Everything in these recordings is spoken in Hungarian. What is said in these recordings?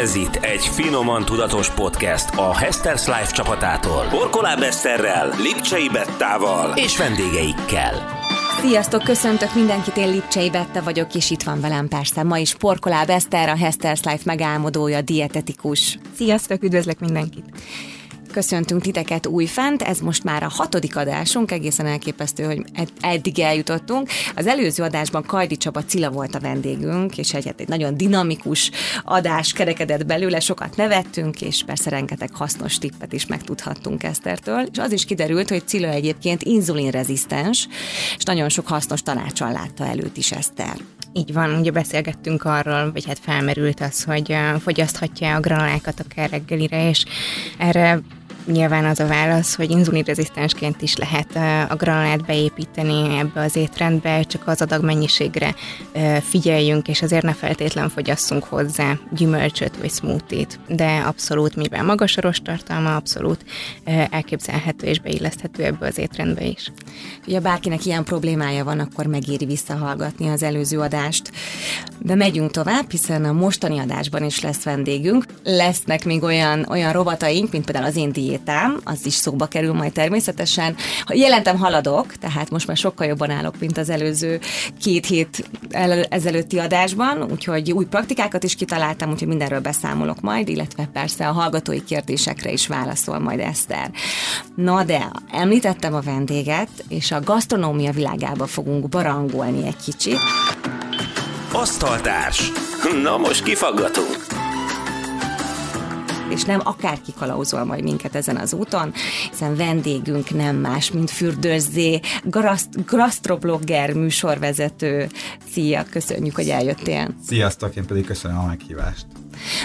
Ez itt egy finoman tudatos podcast a Hesters Life csapatától. Orkolá Beszterrel, Lipcsei Bettával és vendégeikkel. Sziasztok, köszöntök mindenkit, én Lipcsei Bette vagyok, és itt van velem persze ma is Porkolá Eszter, a Hesters Life megálmodója, dietetikus. Sziasztok, üdvözlök mindenkit! Köszöntünk titeket újfent, ez most már a hatodik adásunk, egészen elképesztő, hogy eddig eljutottunk. Az előző adásban Kajdi Csaba Cilla volt a vendégünk, és egy, hát egy nagyon dinamikus adás kerekedett belőle, sokat nevettünk, és persze rengeteg hasznos tippet is megtudhattunk Esztertől, és az is kiderült, hogy Cilla egyébként inzulinrezisztens, és nagyon sok hasznos tanácsal látta előtt is Eszter. Így van, ugye beszélgettünk arról, vagy hát felmerült az, hogy fogyaszthatja a granulákat akár reggelire, és erre Nyilván az a válasz, hogy inzulinrezisztensként is lehet a granulát beépíteni ebbe az étrendbe, csak az adag mennyiségre figyeljünk, és azért ne feltétlen fogyasszunk hozzá gyümölcsöt vagy smoothie-t, de abszolút, mivel magas a tartalma, abszolút elképzelhető és beilleszthető ebbe az étrendbe is. Ugye bárkinek ilyen problémája van, akkor megéri visszahallgatni az előző adást. De megyünk tovább, hiszen a mostani adásban is lesz vendégünk. Lesznek még olyan, olyan rovataink, mint például az én diétám, az is szóba kerül majd természetesen. Jelentem haladok, tehát most már sokkal jobban állok, mint az előző két hét ezelőtti adásban, úgyhogy új praktikákat is kitaláltam, úgyhogy mindenről beszámolok majd, illetve persze a hallgatói kérdésekre is válaszol majd Eszter. Na de, említettem a vendéget, és a gasztronómia világába fogunk barangolni egy kicsit. Asztaltárs! Na most kifaggatunk! És nem akárki kalauzol majd minket ezen az úton, hiszen vendégünk nem más, mint Fürdőzzé, gasztroblogger, műsorvezető. Szia, köszönjük, hogy eljöttél. Sziasztok, én pedig köszönöm a meghívást.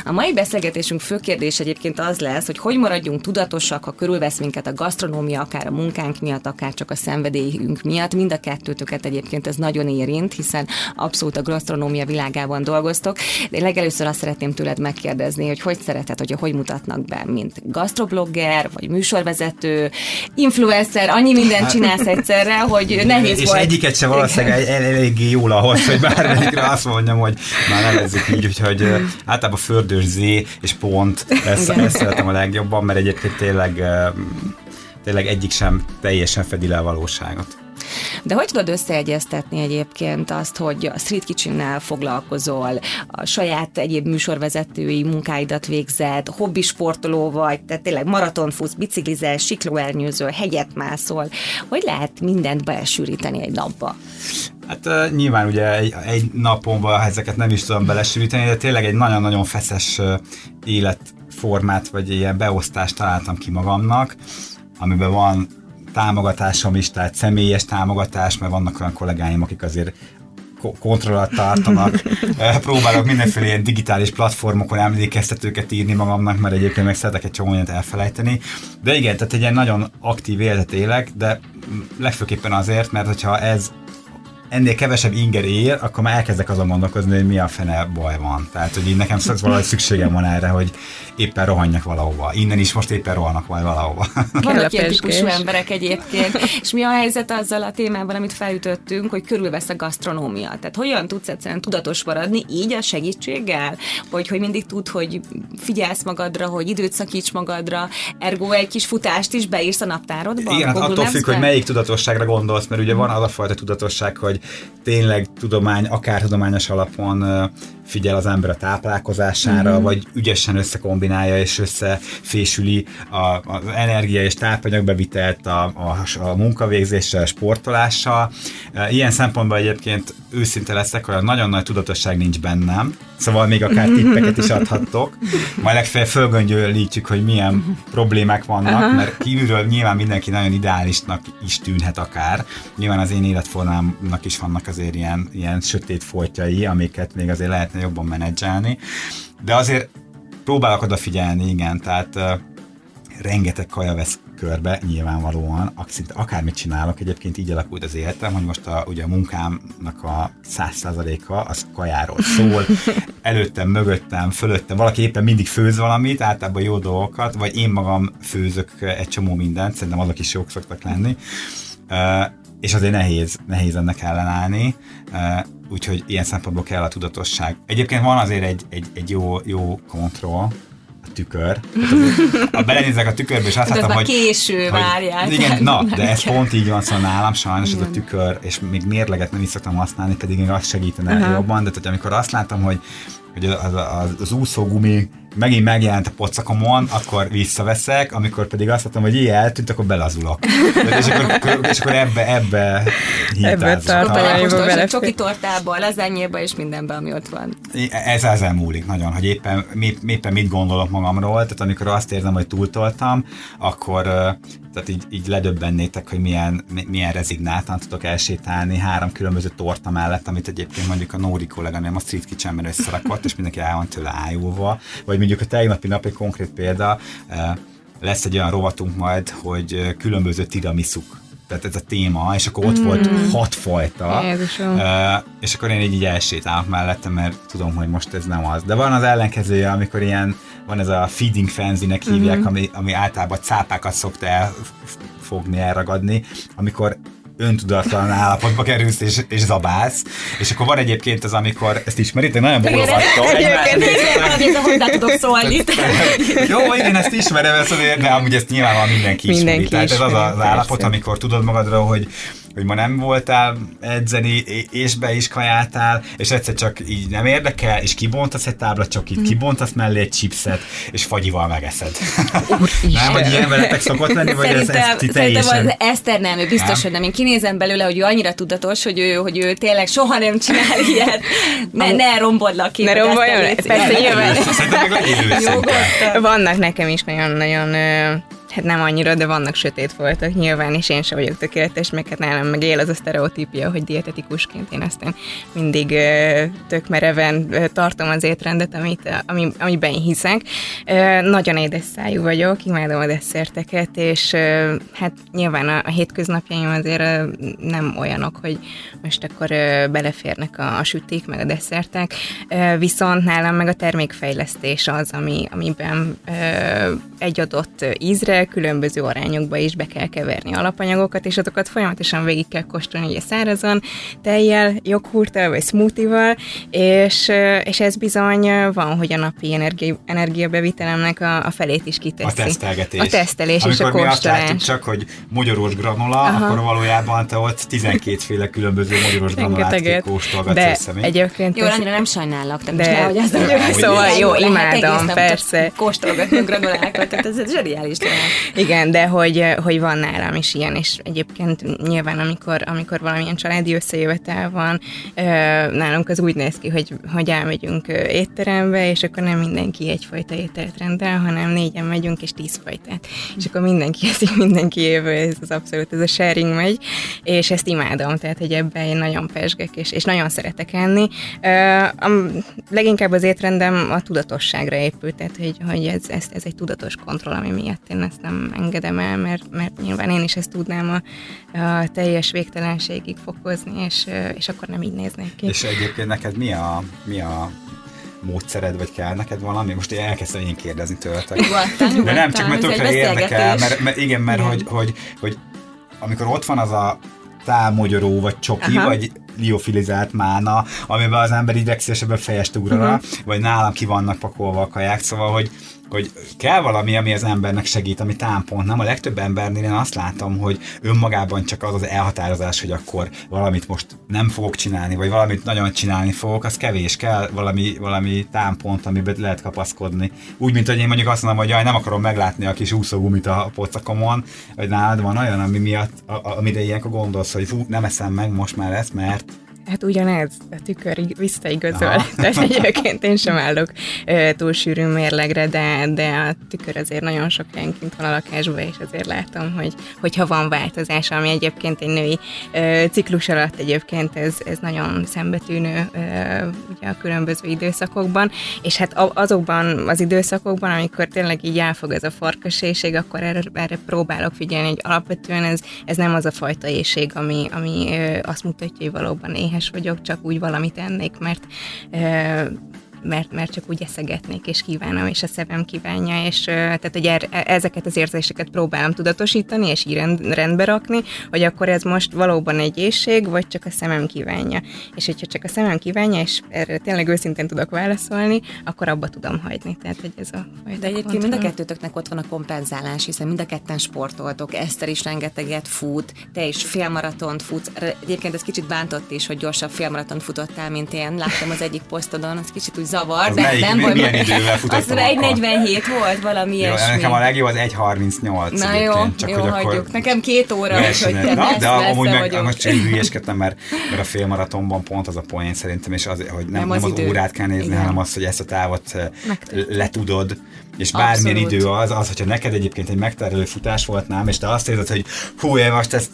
A mai beszélgetésünk fő kérdés egyébként az lesz, hogy hogy maradjunk tudatosak, ha körülvesz minket a gasztronómia, akár a munkánk miatt, akár csak a szenvedélyünk miatt. Mind a kettőtöket egyébként ez nagyon érint, hiszen abszolút a gasztronómia világában dolgoztok. De én legelőször azt szeretném tőled megkérdezni, hogy hogy szereted, hogy hogy mutatnak be, mint gasztroblogger, vagy műsorvezető, influencer, annyi mindent hát- csinálsz egyszerre, hogy nehéz és volt. És egyiket sem valószínűleg eléggé jól ahhoz, hogy bármelyikre azt mondjam, hogy már nevezzük így, úgyhogy általában fördős Z és pont, ezt, ezt szeretem a legjobban, mert egyébként tényleg, tényleg egyik sem teljesen fedi le a valóságot. De hogy tudod összeegyeztetni egyébként azt, hogy a Street kitchen foglalkozol, a saját egyéb műsorvezetői munkáidat végzed, hobbisportoló vagy, tehát tényleg maraton futsz, biciklizel, siklóernyőzöl, hegyet mászol. Hogy lehet mindent beesűríteni egy napba? Hát uh, nyilván ugye egy, egy napomban ezeket nem is tudom belesűríteni, de tényleg egy nagyon-nagyon feszes uh, életformát, vagy ilyen beosztást találtam ki magamnak, amiben van támogatásom is, tehát személyes támogatás, mert vannak olyan kollégáim, akik azért kontrollat tartanak. Próbálok mindenféle ilyen digitális platformokon emlékeztetőket írni magamnak, mert egyébként meg szeretek egy csomó elfelejteni. De igen, tehát egy ilyen nagyon aktív életet élek, de legfőképpen azért, mert hogyha ez ennél kevesebb inger ér, akkor már elkezdek azon gondolkozni, hogy mi a fene baj van. Tehát, hogy így nekem valahogy szükségem van erre, hogy éppen rohanjak valahova. Innen is most éppen rohannak majd valahova. Vannak ilyen típusú emberek egyébként. És mi a helyzet azzal a témával, amit felütöttünk, hogy körülvesz a gasztronómia? Tehát hogyan tudsz egyszerűen tudatos maradni így a segítséggel? Hogy, hogy mindig tud, hogy figyelsz magadra, hogy időt szakíts magadra, ergo egy kis futást is beírsz a naptárodba? Igen, hát attól függ, hogy melyik tudatosságra gondolsz, mert ugye van az a fajta tudatosság, hogy tényleg tudomány, akár tudományos alapon figyel az ember a táplálkozására, mm-hmm. vagy ügyesen összekombinálja és összefésüli a, az energia és tápanyagbevitelt a, a, a munkavégzéssel, a sportolással. Ilyen szempontból egyébként őszinte leszek, hogy nagyon nagy tudatosság nincs bennem, szóval még akár tippeket is adhattok. Majd legfeljebb fölgöngyölítjük, hogy milyen problémák vannak, mert kívülről nyilván mindenki nagyon ideálisnak is tűnhet akár. Nyilván az én életformámnak is vannak azért ilyen, ilyen sötét foltjai, amiket még azért lehetne jobban menedzselni. De azért próbálok odafigyelni, igen, tehát uh, rengeteg kaja vesz körbe, nyilvánvalóan, akármit csinálok, egyébként így alakult az életem, hogy most a, ugye a munkámnak a száz százaléka az kajáról szól, előttem, mögöttem, fölöttem, valaki éppen mindig főz valamit, általában jó dolgokat, vagy én magam főzök egy csomó mindent, szerintem azok is jók szoktak lenni, és azért nehéz, nehéz ennek ellenállni, úgyhogy ilyen szempontból kell a tudatosság. Egyébként van azért egy, egy, egy jó, jó kontroll, a tükör. Ha belenézek a tükörbe, és azt látom, hogy... késő, várjál. Igen, na, de ez pont így van, szóval nálam sajnos ez a tükör, és még mérleget nem is szoktam használni, pedig még azt segítene uh-huh. jobban, de hogy amikor azt látom, hogy, hogy az, az, az úszógumi megint megjelent a pocakomon, akkor visszaveszek, amikor pedig azt mondtam, hogy ilyen eltűnt, akkor belazulok. és, akkor, és akkor ebbe, ebbe Ebbe tartalmányba Csoki tortába, lezányéba és mindenbe, ami ott van. Ez ezen múlik nagyon, hogy éppen, éppen mit gondolok magamról, tehát amikor azt érzem, hogy túltoltam, akkor tehát így, így ledöbbennétek, hogy milyen, milyen rezignáltan tudok elsétálni három különböző torta mellett, amit egyébként mondjuk a Nóri kolléganőm a Street Kitchenben összerakott, és mindenki el van tőle ájulva, vagy mondjuk a tegnapi nap egy konkrét példa, eh, lesz egy olyan rovatunk majd, hogy eh, különböző tiramisuk tehát ez a téma, és akkor ott mm. volt hat fajta, uh, és akkor én így, így elsétálok mellette, mert tudom, hogy most ez nem az. De van az ellenkezője, amikor ilyen, van ez a feeding frenzy-nek hívják, mm. ami, ami általában cápákat szokta elfogni, elragadni, amikor öntudatlan állapotba kerülsz és, és zabálsz, és akkor van egyébként az, amikor, ezt ismeritek, nagyon bologattam. Egyébként hozzá tudok szólni. Jó, igen, ezt ismerem, ezt azért, de amúgy ezt nyilván mindenki ismeri. Mindenki Tehát ez az az állapot, amikor tudod magadról, hogy hogy ma nem voltál edzeni, és be is kajáltál, és egyszer csak így nem érdekel, és kibontasz egy tábla csokit, mm. kibontasz mellé egy chipset, és fagyival megeszed. nem, vagy ilyen veletek szokott lenni, vagy ez, ez teljesen... az Eszter nem, ő biztos, nem? hogy nem. Én kinézem belőle, hogy ő annyira tudatos, hogy ő, hogy ő tényleg soha nem csinál ilyet. Ne, ne rombod a képet. Ne romboljon? Persze, nyilván. Vannak nekem is nagyon-nagyon hát nem annyira, de vannak sötét voltak nyilván, és én sem vagyok tökéletes, meg hát nálam meg él az a sztereotípia, hogy dietetikusként én aztán mindig tök mereven tartom az étrendet, amit, ami, amiben hiszek. Nagyon édes szájú vagyok, imádom a desszerteket, és hát nyilván a, a hétköznapjaim azért nem olyanok, hogy most akkor beleférnek a, a süték, meg a desszertek, viszont nálam meg a termékfejlesztés az, ami, amiben egy adott ízre különböző arányokba is be kell keverni alapanyagokat, és azokat folyamatosan végig kell kóstolni, ugye szárazon, tejjel, joghurttal vagy smoothie-val, és, és ez bizony van, hogy a napi energi, energiabevitelemnek a, a felét is kiteszi. A tesztelgetés. A tesztelés Amikor és a kóstolás. mi azt csak, hogy magyaros granola, Aha. akkor valójában te ott 12 féle különböző magyaros granolát kóstolgatsz de össze. Egyébként jó, annyira nem sajnálok, te most nehogy ezt Szóval jó, imádom, persze. Kóstolgatni a granolákat, tehát ez zseniális lehet. Igen, de hogy, hogy van nálam is ilyen, és egyébként nyilván amikor, amikor valamilyen családi összejövetel van, nálunk az úgy néz ki, hogy, hogy elmegyünk étterembe, és akkor nem mindenki egyfajta ételt rendel, hanem négyen megyünk, és tíz fajtát. És akkor mindenki eszik, mindenki évő, ez az abszolút, ez a sharing megy, és ezt imádom, tehát hogy ebben én nagyon pesgek, és, és nagyon szeretek enni. A, leginkább az étrendem a tudatosságra épült, tehát hogy, hogy ez, ez, ez egy tudatos kontroll, ami miatt én ezt nem engedem el, mert, mert nyilván én is ezt tudnám a, a teljes végtelenségig fokozni, és, és akkor nem így néznék ki. És egyébként neked mi a, mi a módszered, vagy kell neked valami? Most én elkezdtem én kérdezni tőletek. Nyugodtan, De nem, csak mert tökre érdekel, mert, mert igen, mert igen. Hogy, hogy, hogy amikor ott van az a tálmogyoró, vagy csoki, Aha. vagy liofilizált mána, amiben az ember így legszívesebben fejest ugrana, uh-huh. vagy nálam ki vannak pakolva a kaják, szóval, hogy hogy kell valami, ami az embernek segít, ami támpont. Nem a legtöbb embernél én azt látom, hogy önmagában csak az az elhatározás, hogy akkor valamit most nem fogok csinálni, vagy valamit nagyon csinálni fogok, az kevés. Kell valami, valami támpont, amiben lehet kapaszkodni. Úgy, mint hogy én mondjuk azt mondom, hogy jaj, nem akarom meglátni a kis úszógumit a pocakomon, vagy nálad van olyan, ami miatt, a, a, amire ilyenkor gondolsz, hogy fú, nem eszem meg most már ezt, mert Hát ugyanez, a tükör visszaigazol. Tehát egyébként én sem állok ö, túl sűrű mérlegre, de, de a tükör azért nagyon sok helyenként van a lakásban, és azért látom, hogy, hogyha van változás, ami egyébként egy női ö, ciklus alatt egyébként ez, ez nagyon szembetűnő ö, ugye a különböző időszakokban, és hát azokban az időszakokban, amikor tényleg így elfog ez a farkaséség, akkor erre, erre próbálok figyelni, hogy alapvetően ez, ez nem az a fajta éjség, ami, ami ö, azt mutatja, hogy valóban éhes éhes vagyok, csak úgy valamit ennék, mert mert, mert csak úgy eszegetnék, és kívánom, és a szemem kívánja, és tehát, hogy er, e, ezeket az érzéseket próbálom tudatosítani, és így rend, rendbe rakni, hogy akkor ez most valóban egy éjség, vagy csak a szemem kívánja. És hogyha csak a szemem kívánja, és erre tényleg őszintén tudok válaszolni, akkor abba tudom hagyni. Tehát, hogy ez a De egyébként mind a kettőtöknek ott van a kompenzálás, hiszen mind a ketten sportoltok, Eszter is rengeteget fut, te is félmaratont futsz. Egyébként ez kicsit bántott is, hogy gyorsabb félmaratont futottál, mint én. Láttam az egyik posztodon, az kicsit úgy zavar, Az de melyik- nem volt. milyen idővel futottam Az egy akkor? 47 volt, valami Jó, ilyesmi. nekem a legjobb az 1.38 Na jó, csak jó, hogy hagyjuk. akkor Nekem két óra, úgyhogy versenyek. te Na, de amúgy meg, vagyok. most csak így hülyeskedtem, mert, mert a félmaratonban pont az a poén szerintem, és az, hogy nem, Nem nem, az az, idő. órát kell nézni, hanem az, hogy ezt a távot le tudod, és bármilyen Abszolút. idő az, az, hogyha neked egyébként egy megterelő futás volt nem, és te azt érzed, hogy hú, én most ezt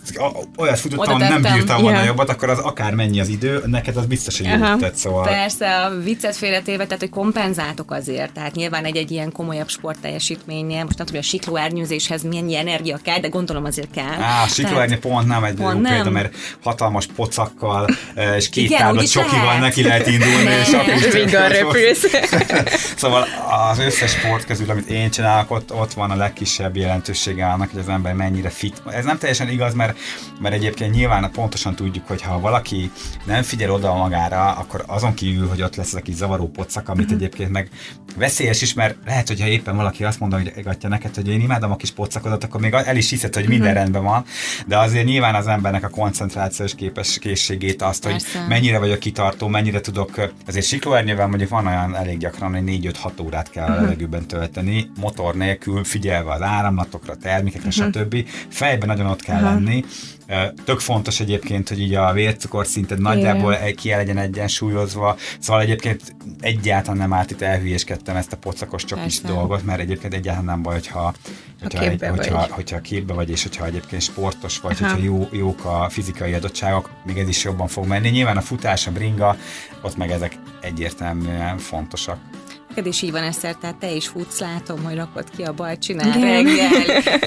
olyat futottam, nem bírtam volna Ja. jobbat, akkor az akár mennyi az idő, neked az biztos, hogy Aha. tett, szóval. Persze, a viccet félretéve, tehát hogy kompenzáltok azért. Tehát nyilván egy-egy ilyen komolyabb sportteljesítménynél, most nem tudom, hogy a siklóernyőzéshez mennyi energia kell, de gondolom azért kell. Á, a siklóernyő pont nem egy Pont jó nem. példa, mert hatalmas pocakkal és két Igen, tábla csokival lehet. neki lehet indulni, és akkor. Szóval az összes sport közül, amit én csinálok, ott, ott van a legkisebb jelentősége annak, hogy az ember mennyire fit. Ez nem teljesen igaz, mert, mert egyébként nyilván pontosan tudjuk, hogy ha valaki nem figyel oda magára, akkor azon kívül, hogy ott lesz ez a kis zavaró pocak, amit Mhm. egyébként meg veszélyes is, mert lehet, hogyha éppen valaki azt mondja, hogy gatja neked, hogy én imádom a kis pocakodat, akkor még el is hiszed, hogy Mhm. minden rendben van, de azért nyilván az embernek a koncentrációs képes készségét azt, hogy Persze. mennyire vagyok kitartó, mennyire tudok, azért siklóernyővel mondjuk van olyan elég gyakran, hogy 4-5-6 órát kell Mhm. a levegőben tölteni, motor nélkül, figyelve az áramlatokra, termékekre, Mhm. stb. Fejben nagyon ott kell lenni. Ö, Tök fontos egyébként, hogy így a vércukorszinted nagyjából egy- ki legyen egyensúlyozva, szóval egyébként egyáltalán nem árt itt elhülyéskedtem ezt a pocakos csokis Persze. dolgot, mert egyébként egyáltalán nem baj, hogyha, hogyha, egy, képbe hogyha, vagy. hogyha képbe vagy, és hogyha egyébként sportos vagy, Aha. hogyha jó, jók a fizikai adottságok, még ez is jobban fog menni. Nyilván a futás, a bringa, ott meg ezek egyértelműen fontosak. Neked is így van Eszter, tehát te is futsz, látom, hogy rakod ki a bajt, csinál reggel.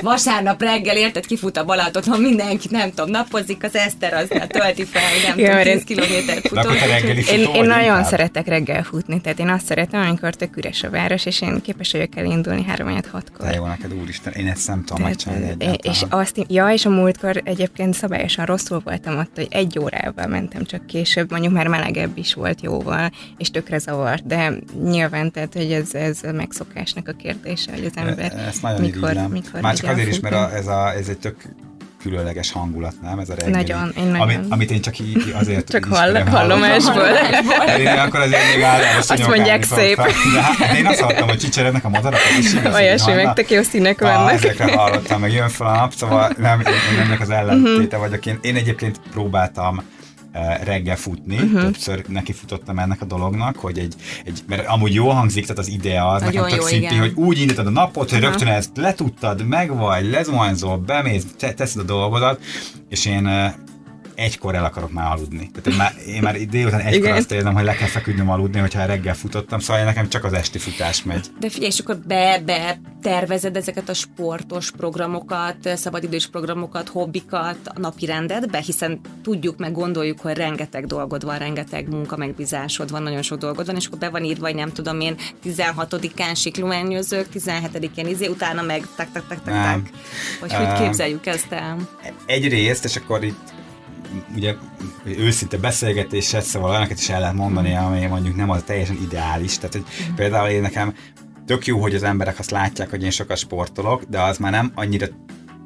Vasárnap reggel, érted, kifut a Balaton, mindenki, nem tudom, napozik, az Eszter az már tölti fel, nem Ja, tudom, mert 10 én- kilométert futott. Én, futó én vagy nagyon inkább? szeretek reggel futni, tehát én azt szeretem, amikor tök üres a város, és én képes vagyok elindulni 3 6 kor De jó neked, úristen, én ezt nem tudom megcsinálni és azt, ja, és a múltkor egyébként szabályosan rosszul voltam ott, hogy egy órával mentem csak később, mondjuk már melegebb is volt jóval, és tökre zavart, de nyilván, tehát, hogy ez, ez a megszokásnak a kérdése, hogy az ember E- Ezt nagyon mikor, irigylem. mikor Már csak azért is, mert a, ez, a, ez egy tök különleges hangulat, nem? Ez a reggeli. Nagyon, én nagyon. Amit, amit én csak így, azért Csak hall, hallomásból. Hát én akkor azért még áll, Azt mondják szép. De hát, én azt hallottam, hogy csicserednek a madarak, is igaz. Olyasmi, meg tök jó színek vannak. ezekre hallottam, meg jön fel a nap, szóval nem, én ennek az ellentéte vagyok. Én, én egyébként próbáltam reggel futni, uh-huh. többször nekifutottam ennek a dolognak, hogy egy, egy, mert amúgy jó hangzik, tehát az idea az Nagyon nekem tök szinti, igen. hogy úgy indítod a napot, hogy Aha. rögtön ezt letudtad, megvagy, lezuhanyzol, bemész, te, teszed a dolgodat, és én egykor el akarok már aludni. Tehát én már, én már délután egykor Igen. azt érzem, hogy le kell feküdnöm aludni, hogyha reggel futottam, szóval nekem csak az esti futás megy. De figyelj, és akkor be, be tervezed ezeket a sportos programokat, szabadidős programokat, hobbikat a napi rendedbe, hiszen tudjuk, meg gondoljuk, hogy rengeteg dolgod van, rengeteg munka, megbízásod van, nagyon sok dolgod van, és akkor be van írva, hogy nem tudom én, 16-án siklóernyőzők, 17-én izé, utána meg tak, tak, tak, tak, tak. Hogy Ö, képzeljük ezt el? egyrészt, és akkor itt ugye őszinte beszélgetéssel, szóval olyanokat is el lehet mondani, ami mondjuk nem az teljesen ideális. Tehát, hogy például én nekem tök jó, hogy az emberek azt látják, hogy én sokat sportolok, de az már nem annyira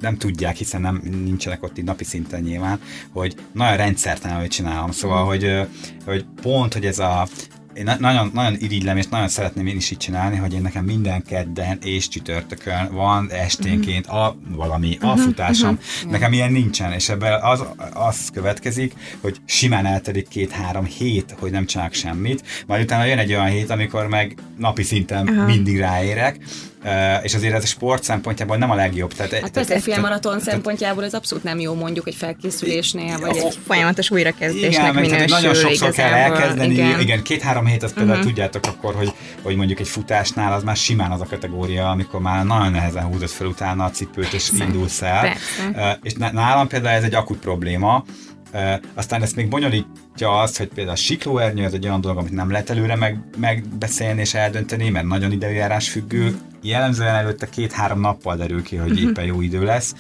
nem tudják, hiszen nem nincsenek ott így napi szinten nyilván, hogy nagyon rendszertelenül csinálom. Szóval, hogy, ö, hogy pont, hogy ez a én na- nagyon, nagyon irigylem, és nagyon szeretném én is így csinálni, hogy én nekem minden kedden és csütörtökön van esténként a valami, a futásom. Nekem ilyen nincsen, és ebben az, az következik, hogy simán eltelik két-három hét, hogy nem csinálok semmit, majd utána jön egy olyan hét, amikor meg napi szinten mindig ráérek, Uh, és azért ez a sport szempontjából nem a legjobb. Tehát, Hát persze, egy félmaraton szempontjából ez abszolút nem jó mondjuk egy felkészülésnél, vagy egy Folyamatos újrakezdésnek igen, minősül nagyon sokszor kell elkezdeni, igen, Igen. két-három hét, azt például tudjátok akkor, hogy, hogy mondjuk egy futásnál az már simán az a kategória, amikor már nagyon nehezen húzod fel utána a cipőt, és indulsz el. Persze. Uh, és ná- nálam például ez egy akut probléma, Uh, aztán ezt még bonyolítja azt, hogy például a siklóernyő az egy olyan dolog, amit nem lehet előre meg, megbeszélni és eldönteni, mert nagyon időjárás függő. Jellemzően előtte két-három nappal derül ki, hogy éppen jó idő lesz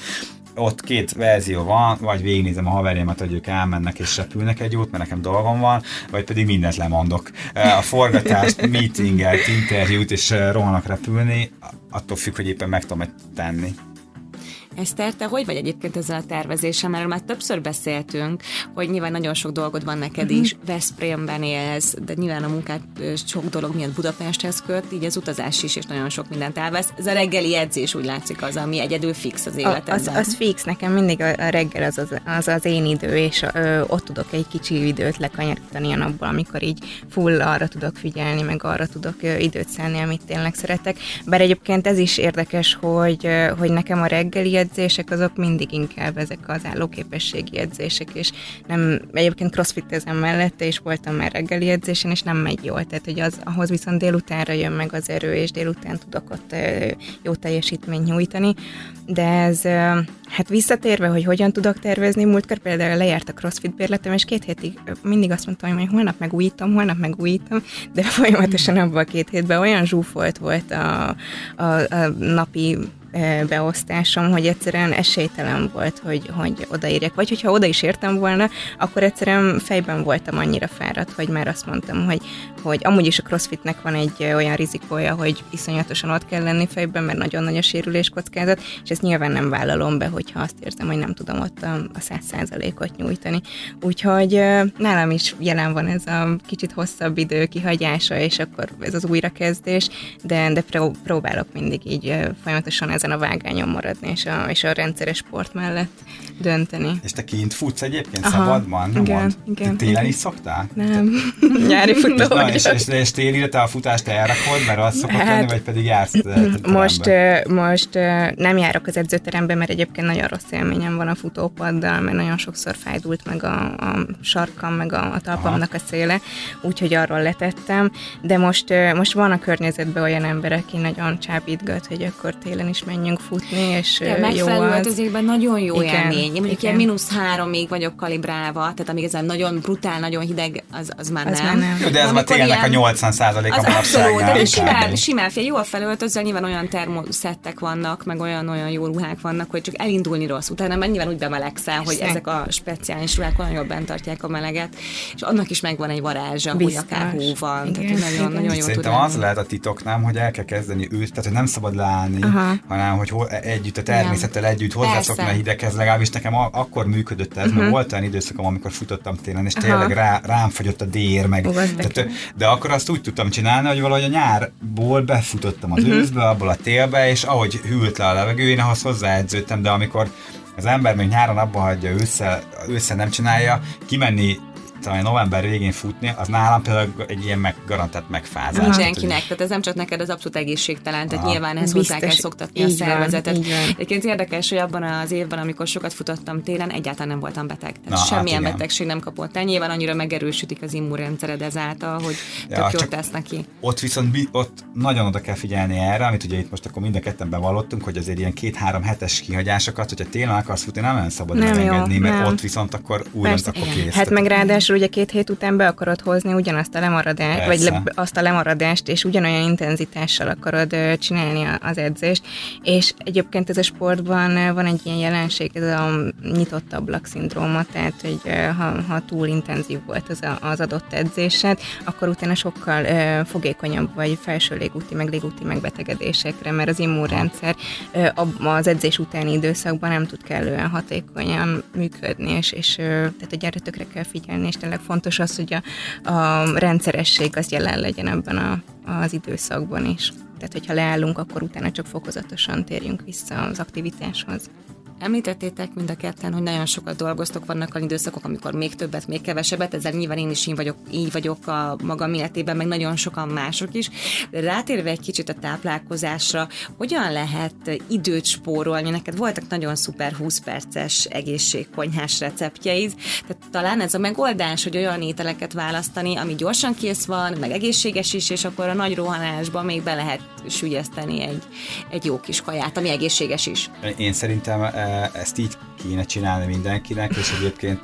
ott két verzió van, vagy végignézem a haverjaimat, hogy ők elmennek és repülnek egy út, mert nekem dolgom van, vagy pedig mindent lemondok. A forgatást, meetinget, interjút, és rohanok repülni, attól függ, hogy éppen meg tudom tenni. Eszter, te hogy vagy egyébként ezzel a tervezéssel? Mert már többször beszéltünk, hogy nyilván nagyon sok dolgod van neked uh-huh. is, Veszprémben élsz, de nyilván a munkát sok dolog miatt Budapesthez köt, így az utazás is, és nagyon sok mindent elvesz. Ez a reggeli edzés úgy látszik az, ami egyedül fix az életedben. Az, az fix, nekem mindig a, a reggel az az, az az én idő, és ö, ott tudok egy kicsi időt lekanyarítani a napból, amikor így full arra tudok figyelni, meg arra tudok ö, időt szállni, amit tényleg szeretek. Bár egyébként ez is érdekes, hogy, ö, hogy nekem a reggeli edzések azok mindig inkább ezek az állóképességi edzések, és nem, egyébként crossfitezem mellette, és voltam már reggeli edzésen, és nem megy jól, tehát hogy az, ahhoz viszont délutánra jön meg az erő, és délután tudok ott jó teljesítményt nyújtani, de ez, hát visszatérve, hogy hogyan tudok tervezni, múltkor például lejárt a crossfit bérletem, és két hétig mindig azt mondtam, hogy holnap megújítom, holnap megújítom, de folyamatosan abban a két hétben olyan zsúfolt volt a, a, a napi beosztásom, hogy egyszerűen esélytelen volt, hogy, hogy odaírjak. Vagy hogyha oda is értem volna, akkor egyszerűen fejben voltam annyira fáradt, hogy már azt mondtam, hogy, hogy amúgy is a crossfitnek van egy olyan rizikója, hogy iszonyatosan ott kell lenni fejben, mert nagyon nagy a sérülés kockázat, és ezt nyilván nem vállalom be, hogyha azt érzem, hogy nem tudom ott a száz százalékot nyújtani. Úgyhogy nálam is jelen van ez a kicsit hosszabb idő kihagyása, és akkor ez az újrakezdés, de, de próbálok mindig így folyamatosan ezen a vágányon maradni, és a, és a rendszeres sport mellett dönteni. És te kint futsz egyébként Aha, szabadban? Igen, mond? igen. Télen igen. is szoktál? Nem, nyári futó és, na, és, és, és télire te a futást elrakod, mert az szokott hát, lenni, vagy pedig jársz Most, most nem járok az edzőterembe, mert egyébként nagyon rossz élményem van a futópaddal, mert nagyon sokszor fájdult meg a, a sarkam, meg a, a talpamnak a széle, úgyhogy arról letettem, de most, most van a környezetben olyan ember, aki nagyon csábítgat, hogy akkor télen is menjünk futni, és ja, jó az. nagyon jó igen, élmény. Én mondjuk ilyen mínusz háromig vagyok kalibrálva, tehát amíg ez nagyon brutál, nagyon hideg, az, az már az nem. Már nem. De ez már tényleg a 80 százalék a manapságnál. Simán, simán fél, jól felöltözzel, nyilván olyan termoszettek vannak, meg olyan-olyan jó ruhák vannak, hogy csak elindulni rossz. Utána már nyilván úgy bemelegszel, hogy ezek a speciális ruhák olyan jól bent tartják a meleget, és annak is megvan egy varázsa, Biztos. hogy akár hó van. Tehát nagyon, nagyon jó Szerintem az lehet a titok, nem, hogy el kell kezdeni őt, tehát hogy nem szabad leállni, Aha. hanem hogy együtt a természettel együtt hozzászokni a hideghez, legalábbis nekem akkor működött ez, uh-huh. mert volt olyan időszakom, amikor futottam télen, és tényleg rá, rám fogyott a dér, meg, tehát, de akkor azt úgy tudtam csinálni, hogy valahogy a nyárból befutottam az uh-huh. őszbe, abból a télbe, és ahogy hűlt le a levegő, én ahhoz hozzáedződtem, de amikor az ember még nyáron abba hagyja, ősszel, ősszel nem csinálja, kimenni talán november végén futni, az nálam például egy ilyen meg, garantált megfázás. Mindenkinek, tehát ez nem csak neked az abszolút egészségtelen, tehát Aha. nyilván ez hozzá kell szoktatni a szervezetet. Egyébként érdekes, hogy abban az évben, amikor sokat futottam télen, egyáltalán nem voltam beteg. Tehát Na, hát semmilyen hát betegség nem kapott el. Nyilván annyira megerősítik az immunrendszered ezáltal, hogy ja, tök jót tesz neki. Ott viszont ott nagyon oda kell figyelni erre, amit ugye itt most akkor mind a ketten bevallottunk, hogy azért ilyen két-három hetes kihagyásokat, hogyha télen akarsz futni, nem olyan szabad nem engedni, mert nem. ott viszont akkor újra akkor kész. Hát meg ráadásul ráadásul ugye két hét után be akarod hozni ugyanazt a lemaradást, vagy le, azt a lemaradást, és ugyanolyan intenzitással akarod csinálni az edzést, és egyébként ez a sportban van egy ilyen jelenség, ez a nyitott ablak szindróma, tehát hogy ha, ha túl intenzív volt az, a, az adott edzésed, akkor utána sokkal uh, fogékonyabb vagy felső légúti, meg légúti megbetegedésekre, mert az immunrendszer uh, az edzés utáni időszakban nem tud kellően hatékonyan működni, és, és uh, tehát a gyertökre kell figyelni, és tényleg fontos az, hogy a, a rendszeresség az jelen legyen ebben a, az időszakban is. Tehát, hogyha leállunk, akkor utána csak fokozatosan térjünk vissza az aktivitáshoz. Említettétek mind a ketten, hogy nagyon sokat dolgoztok, vannak olyan időszakok, amikor még többet, még kevesebbet, ezzel nyilván én is így vagyok, így vagyok a magam életében, meg nagyon sokan mások is. De rátérve egy kicsit a táplálkozásra, hogyan lehet időt spórolni? Neked voltak nagyon szuper 20 perces egészségkonyhás receptjeid, tehát talán ez a megoldás, hogy olyan ételeket választani, ami gyorsan kész van, meg egészséges is, és akkor a nagy rohanásban még be lehet sügyeszteni egy, egy jó kis kaját, ami egészséges is. Én szerintem ezt így kéne csinálni mindenkinek, és egyébként